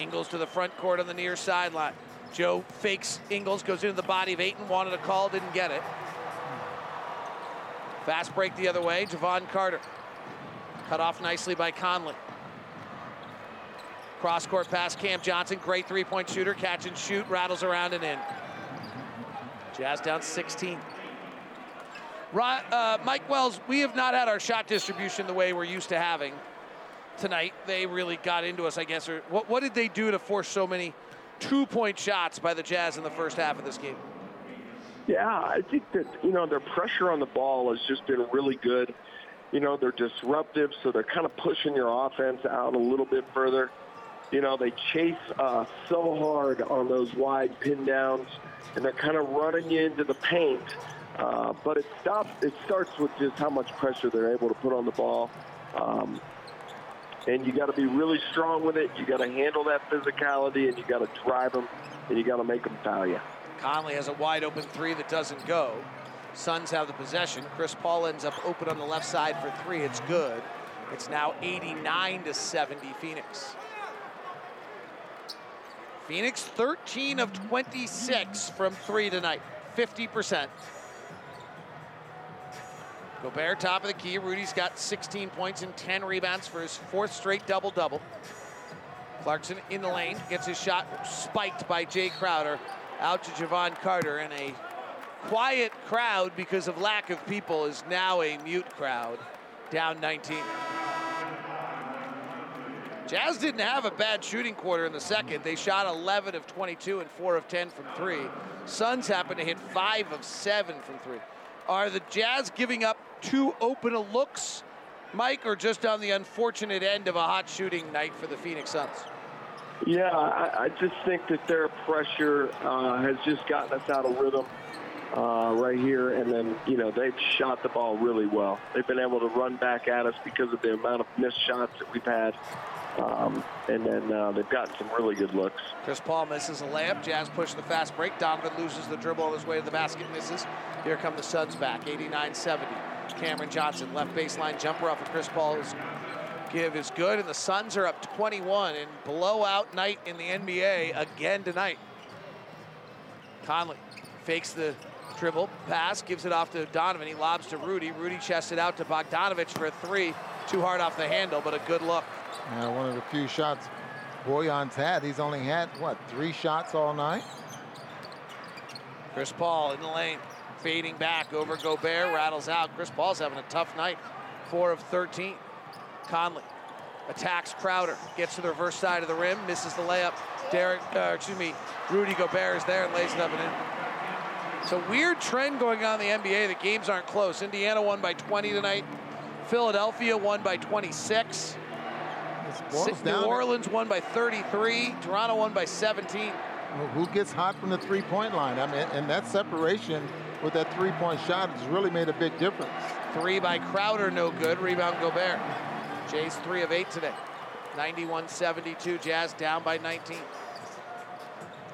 Ingles to the front court on the near sideline. Joe fakes Ingles, goes into the body of Ayton, wanted a call, didn't get it. Fast break the other way, Jevon Carter. Cut off nicely by Conley. Cross court pass, Cam Johnson, great three point shooter, catch and shoot, rattles around and in. Jazz down 16. Uh, Mike Wells, we have not had our shot distribution the way we're used to having tonight. They really got into us, I guess. Or what, what did they do to force so many two-point shots by the Jazz in the first half of this game? Yeah, I think that, you know, their pressure on the ball has just been really good. You know, they're disruptive, so they're kind of pushing your offense out a little bit further. You know, they chase uh, so hard on those wide pin downs, and they're kind of running you into the paint. Uh, but it stops. It starts with just how much pressure they're able to put on the ball. Um, and you got to be really strong with it. You got to handle that physicality, and you got to drive them, and you got to make them foul you. Conley has a wide open three that doesn't go. Suns have the possession. Chris Paul ends up open on the left side for three. It's good. It's now 89 to 70 Phoenix. Phoenix 13 of 26 from three tonight, 50%. Gobert, top of the key. Rudy's got 16 points and 10 rebounds for his fourth straight double-double. Clarkson in the lane, gets his shot spiked by Jae Crowder. Out to Jevon Carter, and a quiet crowd because of lack of people is now a mute crowd, down 19. Jazz didn't have a bad shooting quarter in the second. They shot 11 of 22 and 4 of 10 from three. Suns happened to hit 5 of 7 from three. Are the Jazz giving up too open a looks, Mike, or just on the unfortunate end of a hot shooting night for the Phoenix Suns? Yeah, I, I just think that their pressure uh, has just gotten us out of rhythm uh, right here. And then, you know, they've shot the ball really well. They've been able to run back at us because of the amount of missed shots that we've had. Um, and then uh, they've gotten some really good looks. Chris Paul misses a layup. Jazz push the fast break. Donovan loses the dribble on his way to the basket, misses. Here come the Suns back, 89-70. Cameron Johnson, left baseline jumper off of Chris Paul's give is good, and the Suns are up 21 in blowout night in the NBA again tonight. Conley fakes the dribble, pass, gives it off to Donovan. He lobs to Rudy. Rudy chests it out to Bogdanovic for a three. Too hard off the handle, but a good look. Uh, one of the few shots Bojan's had. He's only had, what, three shots all night? Chris Paul in the lane, fading back over Gobert, rattles out. Chris Paul's having a tough night, four of 13. Conley attacks Crowder, gets to the reverse side of the rim, misses the layup. Derrick, uh, excuse me, Rudy Gobert is there and lays it up and in. It's a weird trend going on in the NBA. The games aren't close. Indiana won by 20 tonight. Philadelphia won by 26. boils New Orleans won by 33. Toronto won by 17. Well, Who gets hot from the three-point line? I mean, and that separation with that three-point shot has really made a big difference. Three by Crowder, no good. Rebound Gobert. Jae's three of eight today. 91-72, Jazz down by 19.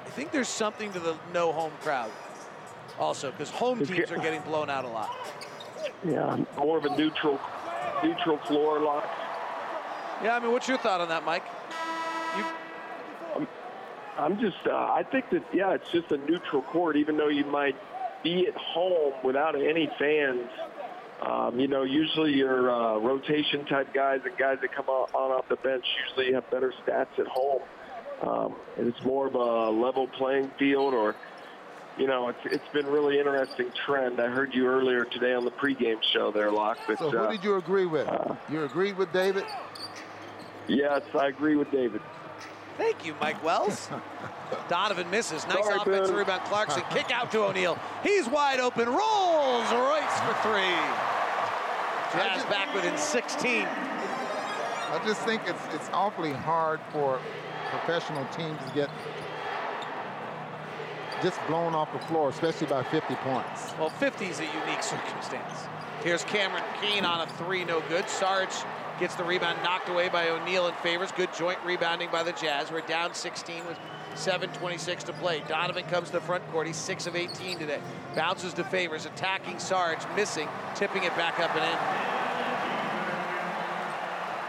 I think there's something to the no home crowd also, because home teams are getting blown out a lot. Yeah, more of a neutral, neutral floor lock. Yeah, I mean, what's your thought on that, Mike? You, I'm just, uh, I think that, yeah, it's just a neutral court, even though you might be at home without any fans. Um, you know, usually your uh, rotation type guys and guys that come on, on off the bench usually have better stats at home. Um, and it's more of a level playing field or, you know, it's, it's been really interesting trend. I heard you earlier today on the pregame show there, Locke. But, So who uh, did you agree with? you agreed with David? yes, I agree with David. Thank you, Mike Wells. Donovan misses. Nice Sorry, offensive Boone. rebound. Clarkson kick out to O'Neale. He's wide open. Rolls Royce for three. Jazz back within 16. I just think it's it's awfully hard for professional teams to get just blown off the floor, especially by 50 points. Well, 50 is a unique circumstance. Here's Cameron Keane on a three, no good. Sarge gets the rebound knocked away by O'Neale and favors. Good joint rebounding by the Jazz. We're down 16 with 7.26 to play. Donovan comes to the front court. He's 6 of 18 today. Bounces to favors, attacking Sarge, missing, tipping it back up and in.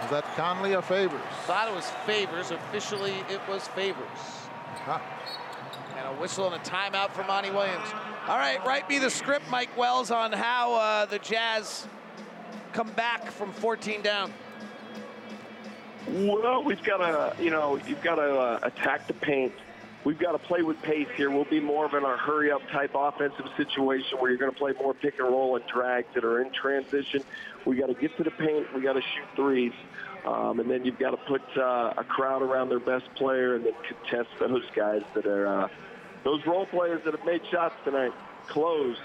Is that Conley or Favors? Thought it was favors. Officially, it was favors. And a whistle and a timeout for Monty Williams. All right, write me the script, Mike Wells, on how uh, the Jazz come back from 14 down. Well, we've got to, you know, you've got to uh, attack the paint. We've got to play with pace here. We'll be more of in a hurry-up type offensive situation where you're going to play more pick and roll and drags that are in transition. We got to get to the paint. We got to shoot threes, um, and then you've got to put uh, a crowd around their best player and then contest those guys that are uh, those role players that have made shots tonight. Close.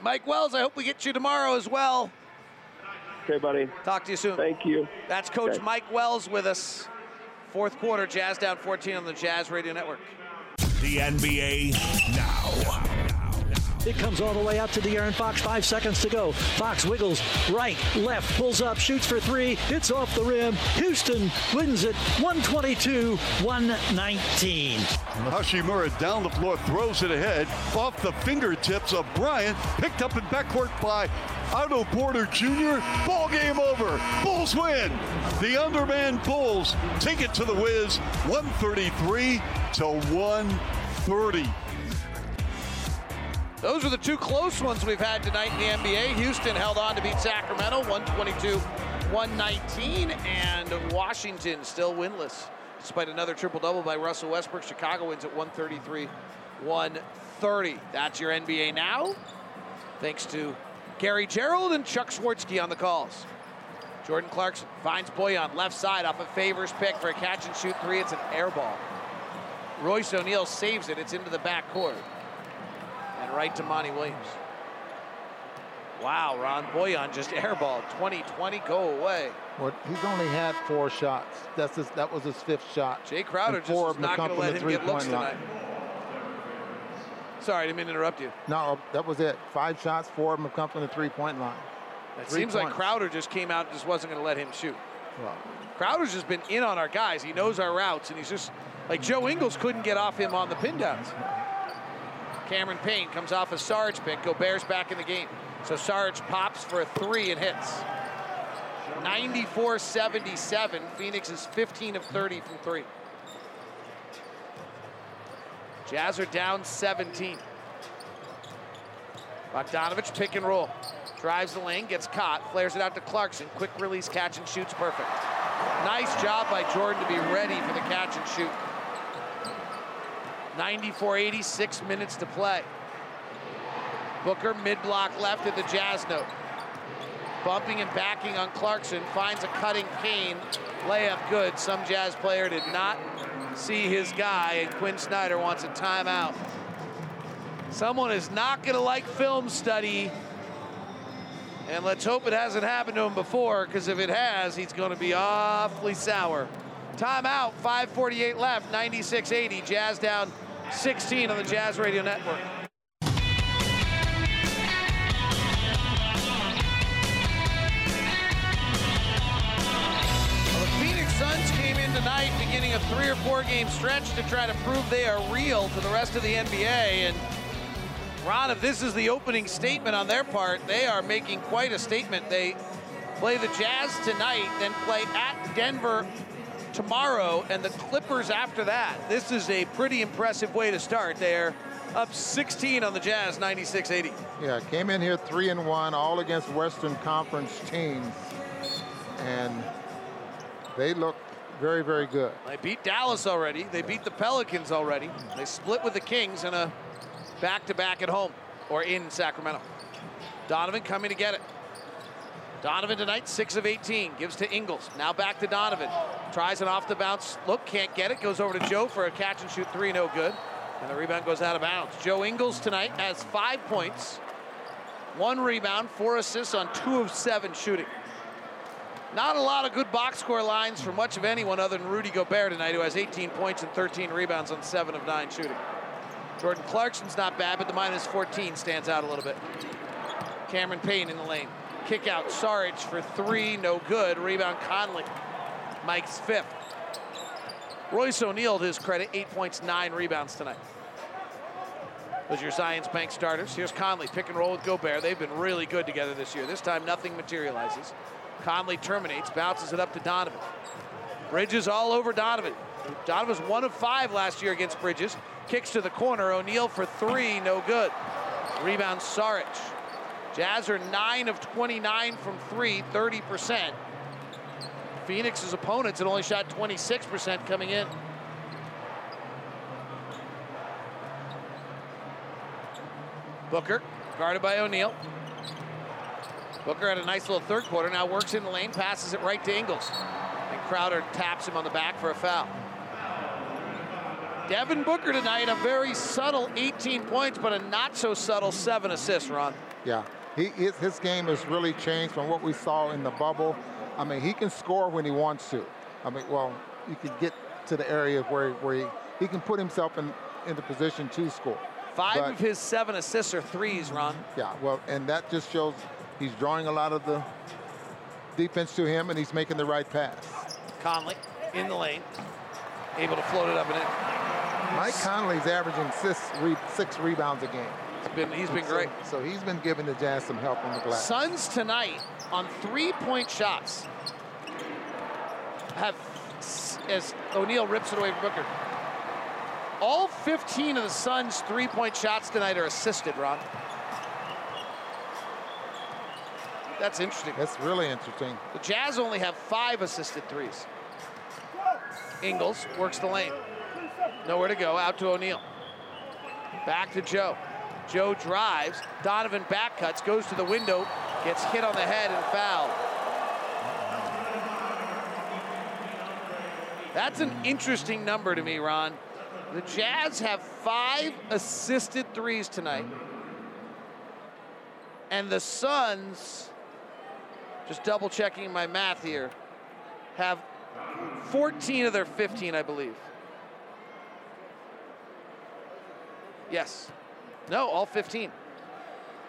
Mike Wells, I hope we get you tomorrow as well. Okay, buddy. Talk to you soon. Thank you. That's Coach Okay. Mike Wells with us. Fourth quarter, Jazz down 14 on the Jazz Radio Network. The NBA now. It comes all the way out to the De'Aaron Fox. Five seconds to go. Fox wiggles right, left, pulls up, shoots for three. It's off the rim. Houston wins it 122 119. Hachimura down the floor, throws it ahead off the fingertips of Bryant, picked up in backcourt by Otto Porter Jr. Ball game over. Bulls win. The Underman Bulls take it to the Wiz, 133 to 130. Those are the two close ones we've had tonight in the NBA. Houston held on to beat Sacramento 122 119, and Washington still winless despite another triple double by Russell Westbrook. Chicago wins at 133 130. That's your NBA now. Thanks to Gary Gerould and Chuck Swirsky on the calls. Jordan Clarkson finds Bojan left side off a favors pick for a catch and shoot three. It's an air ball. Royce O'Neale saves it. It's into the back court. And right to Monty Williams. Wow, Ron Bojan just airballed. 2020, go away. Well, he's only had four shots. That's his, that was his fifth shot. Jae Crowder just four was of them not going to let him get looks line. tonight. Sorry, I didn't mean to interrupt you. No, that was it. Five shots, four of them have come from the three-point line. It Three seems like. Crowder just came out and just wasn't going to let him shoot. Well, Crowder's just been in on our guys. He knows our routes, and he's just like Joe Ingles couldn't get off him on the pin downs. Cameron Payne comes off a Sarge pick. Gobert's back in the game. So Sarge pops for a three and hits. 94-77. Phoenix is 15 of 30 from three. Jazz are down 17. Bogdanovic pick and roll. Drives the lane, gets caught, flares it out to Clarkson. Quick release, catch and shoots perfect. Nice job by Jordan to be ready for the catch and shoot. 94-80, six minutes to play. Booker mid-block left at the Jazz note. Bumping and backing on Clarkson, finds a cutting Kane. Layup good. Some Jazz player did not see his guy, and Quin Snyder wants a timeout. Someone is not going to like film study. And let's hope it hasn't happened to him before, because if it has, he's going to be awfully sour. Timeout, 5.48 left, 96-80. Jazz down 16 on the Jazz Radio Network. The Phoenix Suns came in tonight beginning a three or four game stretch to try to prove they are real to the rest of the NBA. And Ron, if this is the opening statement on their part, they are making quite a statement. They play the Jazz tonight, then play at Denver tomorrow, and the Clippers after that. This is a pretty impressive way to start. They're up 16 on the Jazz, 96-80. Yeah, came in here three and one, all against Western Conference teams, and they look very, very good. They beat Dallas already. They beat the Pelicans already. They split with the Kings in a back-to-back at home or in Sacramento. Donovan coming to get it. Donovan tonight, 6 of 18, gives to Ingles. Now back to Donovan. Tries an off the bounce look, can't get it. Goes over to Joe for a catch and shoot three, no good. And the rebound goes out of bounds. Joe Ingles tonight has five points, one rebound, four assists on two of seven shooting. Not a lot of good box score lines for much of anyone other than Rudy Gobert tonight, who has 18 points and 13 rebounds on seven of nine shooting. Jordan Clarkson's not bad, but the minus 14 stands out a little bit. Cameron Payne in the lane. Kick out, Saric for three, no good. Rebound Conley, Mike's fifth. Royce O'Neale, to his credit, eight points, nine rebounds tonight. Those are your Zions Bank starters. Here's Conley, pick and roll with Gobert. They've been really good together this year. This time, nothing materializes. Conley terminates, bounces it up to Donovan. Bridges all over Donovan. Donovan's one of five last year against Bridges. Kicks to the corner. O'Neale for three, no good. Rebound Saric. Jazz are 9 of 29 from three, 30%. Phoenix's opponents had only shot 26% coming in. Booker, guarded by O'Neale. Booker had a nice little third quarter, now works in the lane, passes it right to Ingles. And Crowder taps him on the back for a foul. Devin Booker tonight, a very subtle 18 points, but a not so subtle seven assists, Ron. Yeah, he, his, his game has really changed from what we saw in the bubble. I mean, he can score when he wants to. I mean, well, you can get to the area where, where he, he can put himself in, in the position to score. Five But- of his seven assists are threes, Ron. Yeah, well, and that just shows he's drawing a lot of the defense to him, and he's making the right pass. Conley in the lane, able to float it up and in. Mike Conley's averaging six, re- six rebounds a game. He's been, he's been So- great. So, he's been giving the Jazz some help on the glass. Suns tonight on three-point shots have, as O'Neale rips it away from Booker, all 15 of the Suns' three-point shots tonight are assisted, Ron. That's interesting. That's really interesting. The Jazz only have five assisted threes. Ingles works the lane. Nowhere to go, out to O'Neale. Back to Joe. Joe drives. Donovan back cuts, goes to the window, gets hit on the head and fouled. That's an interesting number to me, Ron. The Jazz have five assisted threes tonight. And the Suns, just double checking my math here, have 14 of their 15, I believe. Yes. No, all 15.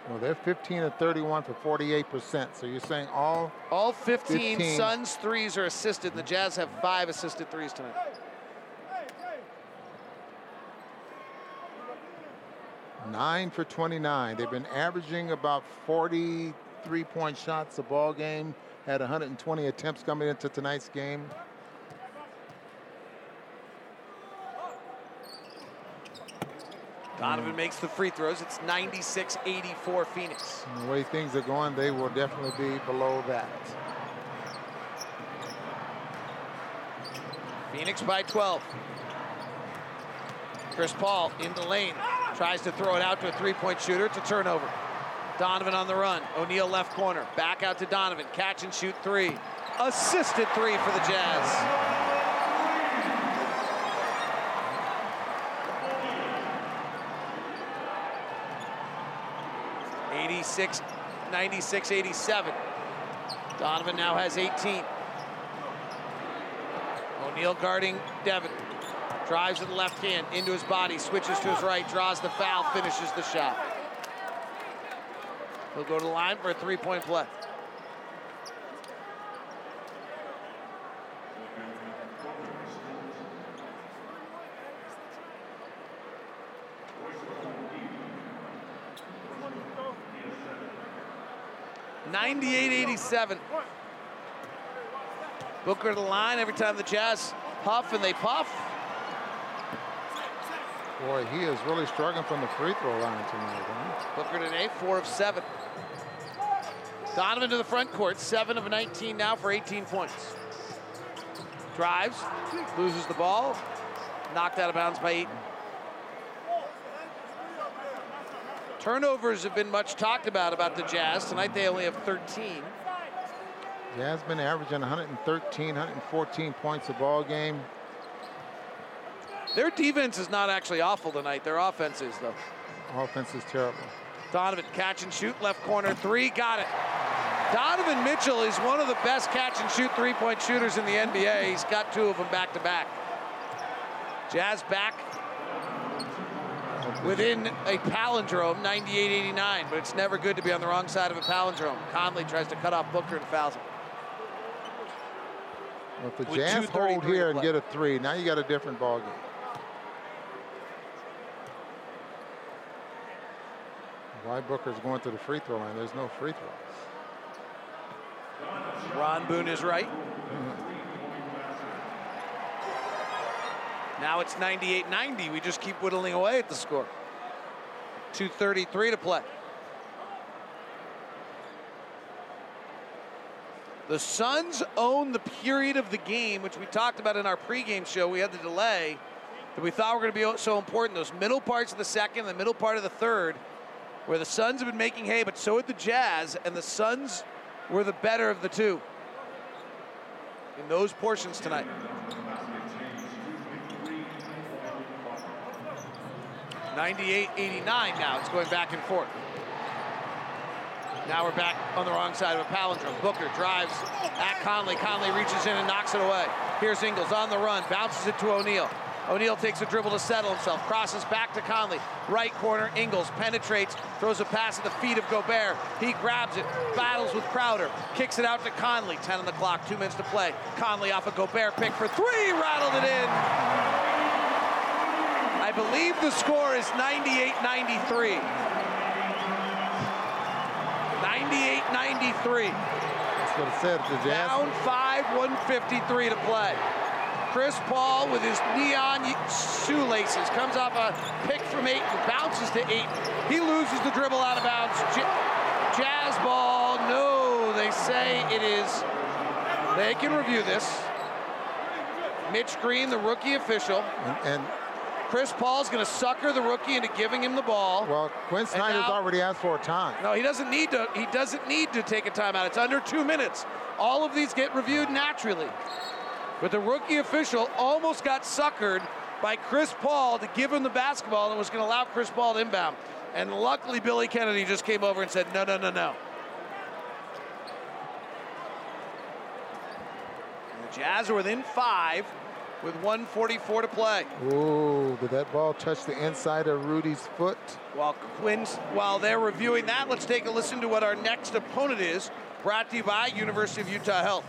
Well, they're 15 and 31 for 48%. So you're saying all All 15, 15. Suns threes are assisted, and the Jazz have five assisted threes tonight. nine for 29. They've been averaging about 43 point shots a ball game. Had 120 attempts coming into tonight's game. Donovan makes the free throws. It's 96-84 Phoenix. And the way things are going, they will definitely be below that. Phoenix by 12. Chris Paul in the lane. Tries to throw it out to a three-point shooter to turnover. Donovan on the run. O'Neale left corner. Back out to Donovan. Catch and shoot three. Assisted three for the Jazz. 86, 96, 87. Donovan now has 18. O'Neale guarding Devin. Drives with the left hand into his body, switches to his right, draws the foul, finishes the shot. He'll go to the line for a three-point play. Ninety-eight, eighty-seven. Booker to the line every time the Jazz huff and they puff. Boy, he is really struggling from the free throw line tonight. Huh? Booker today, four of seven. Donovan to the front court, seven of 19 now for 18 points. Drives, loses the ball, knocked out of bounds by Ayton. Turnovers have been much talked about about the Jazz. Tonight they only have 13. Jazz been averaging 113, 114 points a ball game. Their defense is not actually awful tonight. Their offense is, though. Offense is terrible. Donovan catch and shoot left corner three, got it. Donovan Mitchell is one of the best catch and shoot three point shooters in the NBA. He's got two of them back to back. Jazz back within a palindrome, 98 89, but it's never good to be on the wrong side of a palindrome. Conley tries to cut off Booker and fouls him. Well, if the With Jazz hold here and get a three, now you got a different ball game. Why Booker's going to the free throw line? There's no free throws. Ron Boone is right. Mm-hmm. Now it's 98-90. We just keep whittling away at the score. 2.33 to play. The Suns own the period of the game, which we talked about in our pregame show. We had the delay that we thought were going to be so important. Those middle parts of the second, the middle part of the third, where the Suns have been making hay, but so had the Jazz, and the Suns were the better of the two in those portions tonight. Ninety-eight, eighty-nine now. It's going back and forth. Now we're back on the wrong side of a palindrome. Booker drives at Conley. Conley reaches in and knocks it away. Here's Ingles on the run, bounces it to O'Neale. O'Neale takes a dribble to settle himself, crosses back to Conley. Right corner, Ingles penetrates, throws a pass at the feet of Gobert. He grabs it, battles with Crowder, kicks it out to Conley. 10 on the clock, two minutes to play. Conley off a Gobert pick for three, rattled it in. I believe the score is 98 93. 98 93. That's what it said. Down five, 153 to play. Chris Paul with his neon shoelaces comes off a pick from Ayton, bounces to eight. He loses the dribble out of bounds. J- Jazz ball, no, they say it is. They can review this. Mitch Green, the rookie official. And, and Chris Paul's going to sucker the rookie into giving him the ball. well, Quin Snyder's now- already asked for a time. No, he doesn't need to. He doesn't need to take a timeout. It's under two minutes. All of these get reviewed naturally. But the rookie official almost got suckered by Chris Paul to give him the basketball and was going to allow Chris Paul to inbound. And luckily, Billy Kennedy just came over and said, no, no, no, no. And the Jazz are within five with 144 to play. Ooh, did that ball touch the inside of Rudy's foot? While Quin's, while they're reviewing that, let's take a listen to what our next opponent is. Brought to you by University of Utah Health.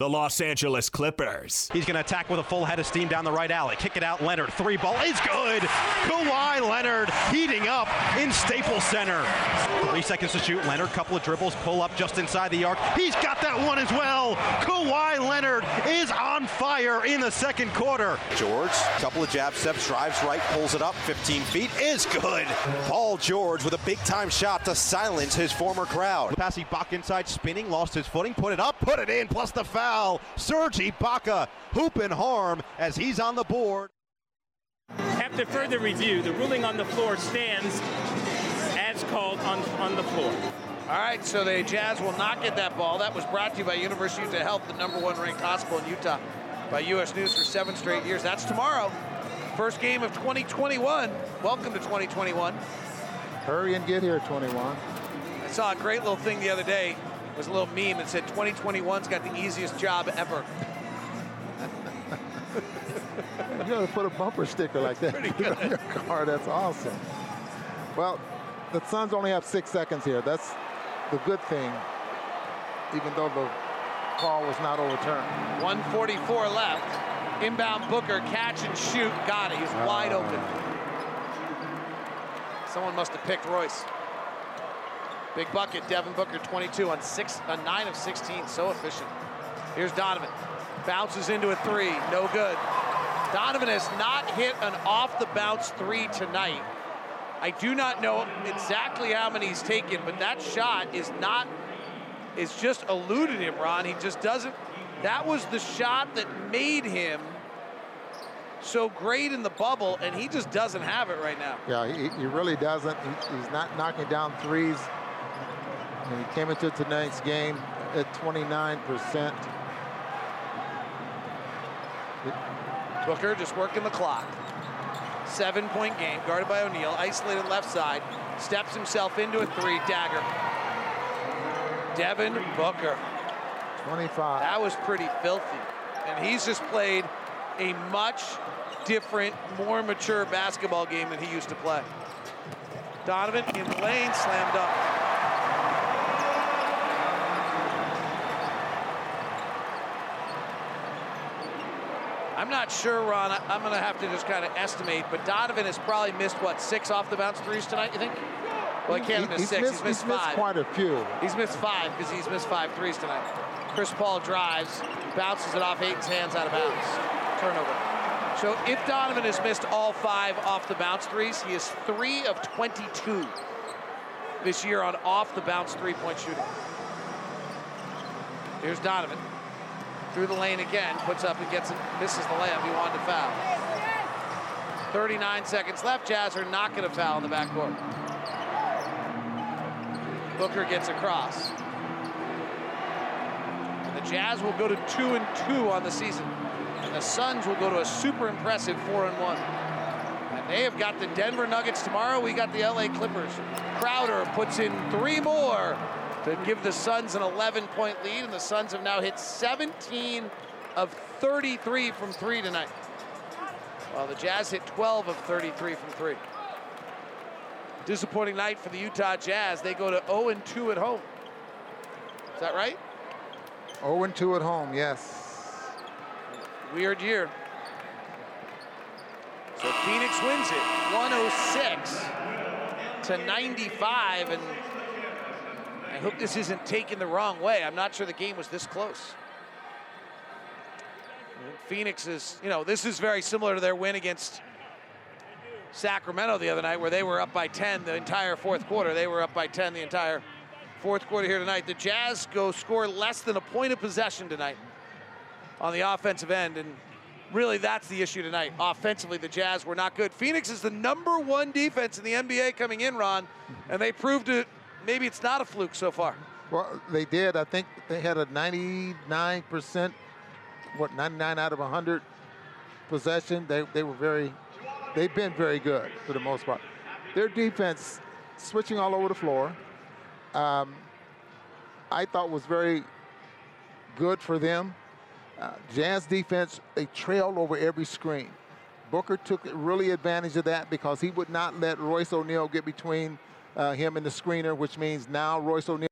The Los Angeles Clippers. He's going to attack with a full head of steam down the right alley. Kick it out, Leonard. Three ball is good. Kawhi Leonard heating up in Staples Center. Three seconds to shoot. Leonard, couple of dribbles, pull up just inside the arc. He's got that one as well. Kawhi Leonard is on fire in the second quarter. George, couple of jab steps, drives right, pulls it up 15 feet, is good. Paul George with a big time shot to silence his former crowd. Pass Ibaka inside, spinning, lost his footing, put it up, put it in, plus the foul. Serge Ibaka, hoop and harm as he's on the board. After further review, the ruling on the floor stands as called on, on the floor. All right, so the Jazz will not get that ball. That was brought to you by University of Utah Health, the number one ranked hospital in Utah, by U.S. News for seven straight years. That's tomorrow. First game of 2021. Welcome to 2021. Hurry and get here, 21. I saw a great little thing the other day. Was a little meme that said 2021's got the easiest job ever. you ought to put a bumper sticker like that on your car. That's awesome. Well, the Suns only have six seconds here. That's the good thing, even though the call was not overturned. 144 left. Inbound Booker, catch and shoot. Got it. He's wide open. Ah. Someone must have picked Royce. Big bucket, Devin Booker, 22 on six, on nine of 16. So efficient. Here's Donovan. Bounces into a three. No good. Donovan has not hit an off the bounce three tonight. I do not know exactly how many he's taken, but that shot is not, is just eluded him, Ron. He just doesn't, that was the shot that made him so great in the bubble, and he just doesn't have it right now. Yeah, he, he really doesn't. He, he's not knocking down threes. And he came into tonight's game at 29%. Booker just working the clock. Seven point game, guarded by O'Neale, isolated left side, steps himself into a three, dagger. Devin Booker. 25. That was pretty filthy. And he's just played a much different, more mature basketball game than he used to play. Donovan in the lane, slammed up. I'm not sure, Ron. I'm going to have to just kind of estimate, but Donovan has probably missed, what, six off the bounce threes tonight, you think? Well, he can't have missed he's six. Missed, he's missed he's missed five. quite a few. He's missed five because he's missed five threes tonight. Chris Paul drives, bounces it off Ayton's hands out of bounds. Turnover. So if Donovan has missed all five off the bounce threes, he is three of 22 this year on off the bounce three point shooting. Here's Donovan. Through the lane again, puts up and gets it, misses the layup. He wanted to foul. 39 seconds left. Jazz are not going to foul in the backcourt. Booker gets across. And the Jazz will go to two and two on the season. And the Suns will go to a super impressive four and one. And they have got the Denver Nuggets tomorrow. We got the LA Clippers. Crowder puts in three more to give the Suns an 11 point lead. And the Suns have now hit 17 of 33 from three tonight. While the Jazz hit 12 of 33 from three. Disappointing night for the Utah Jazz. They go to 0 and 2 at home. Is that right? 0 and 2 at home, yes. Weird year. So Phoenix wins it 106 to 95. And I hope this isn't taken the wrong way. I'm not sure the game was this close. Phoenix is, you know, this is very similar to their win against Sacramento the other night, where they were up by 10 the entire fourth quarter. They were up by 10 the entire fourth quarter here tonight. The Jazz go score less than a point of possession tonight on the offensive end, and really that's the issue tonight. Offensively, the Jazz were not good. Phoenix is the number one defense in the NBA coming in, Ron, and they proved it. Maybe it's not a fluke so far. Well, they did. I think they had a 99%, what, 99 out of 100 possession. They, they were very, they've been very good for the most part. Their defense, switching all over the floor, um, I thought was very good for them. Uh, Jazz defense, they trailed over every screen. Booker took really advantage of that because he would not let Royce O'Neale get between uh, him and the screener, which means now Royce O'Neale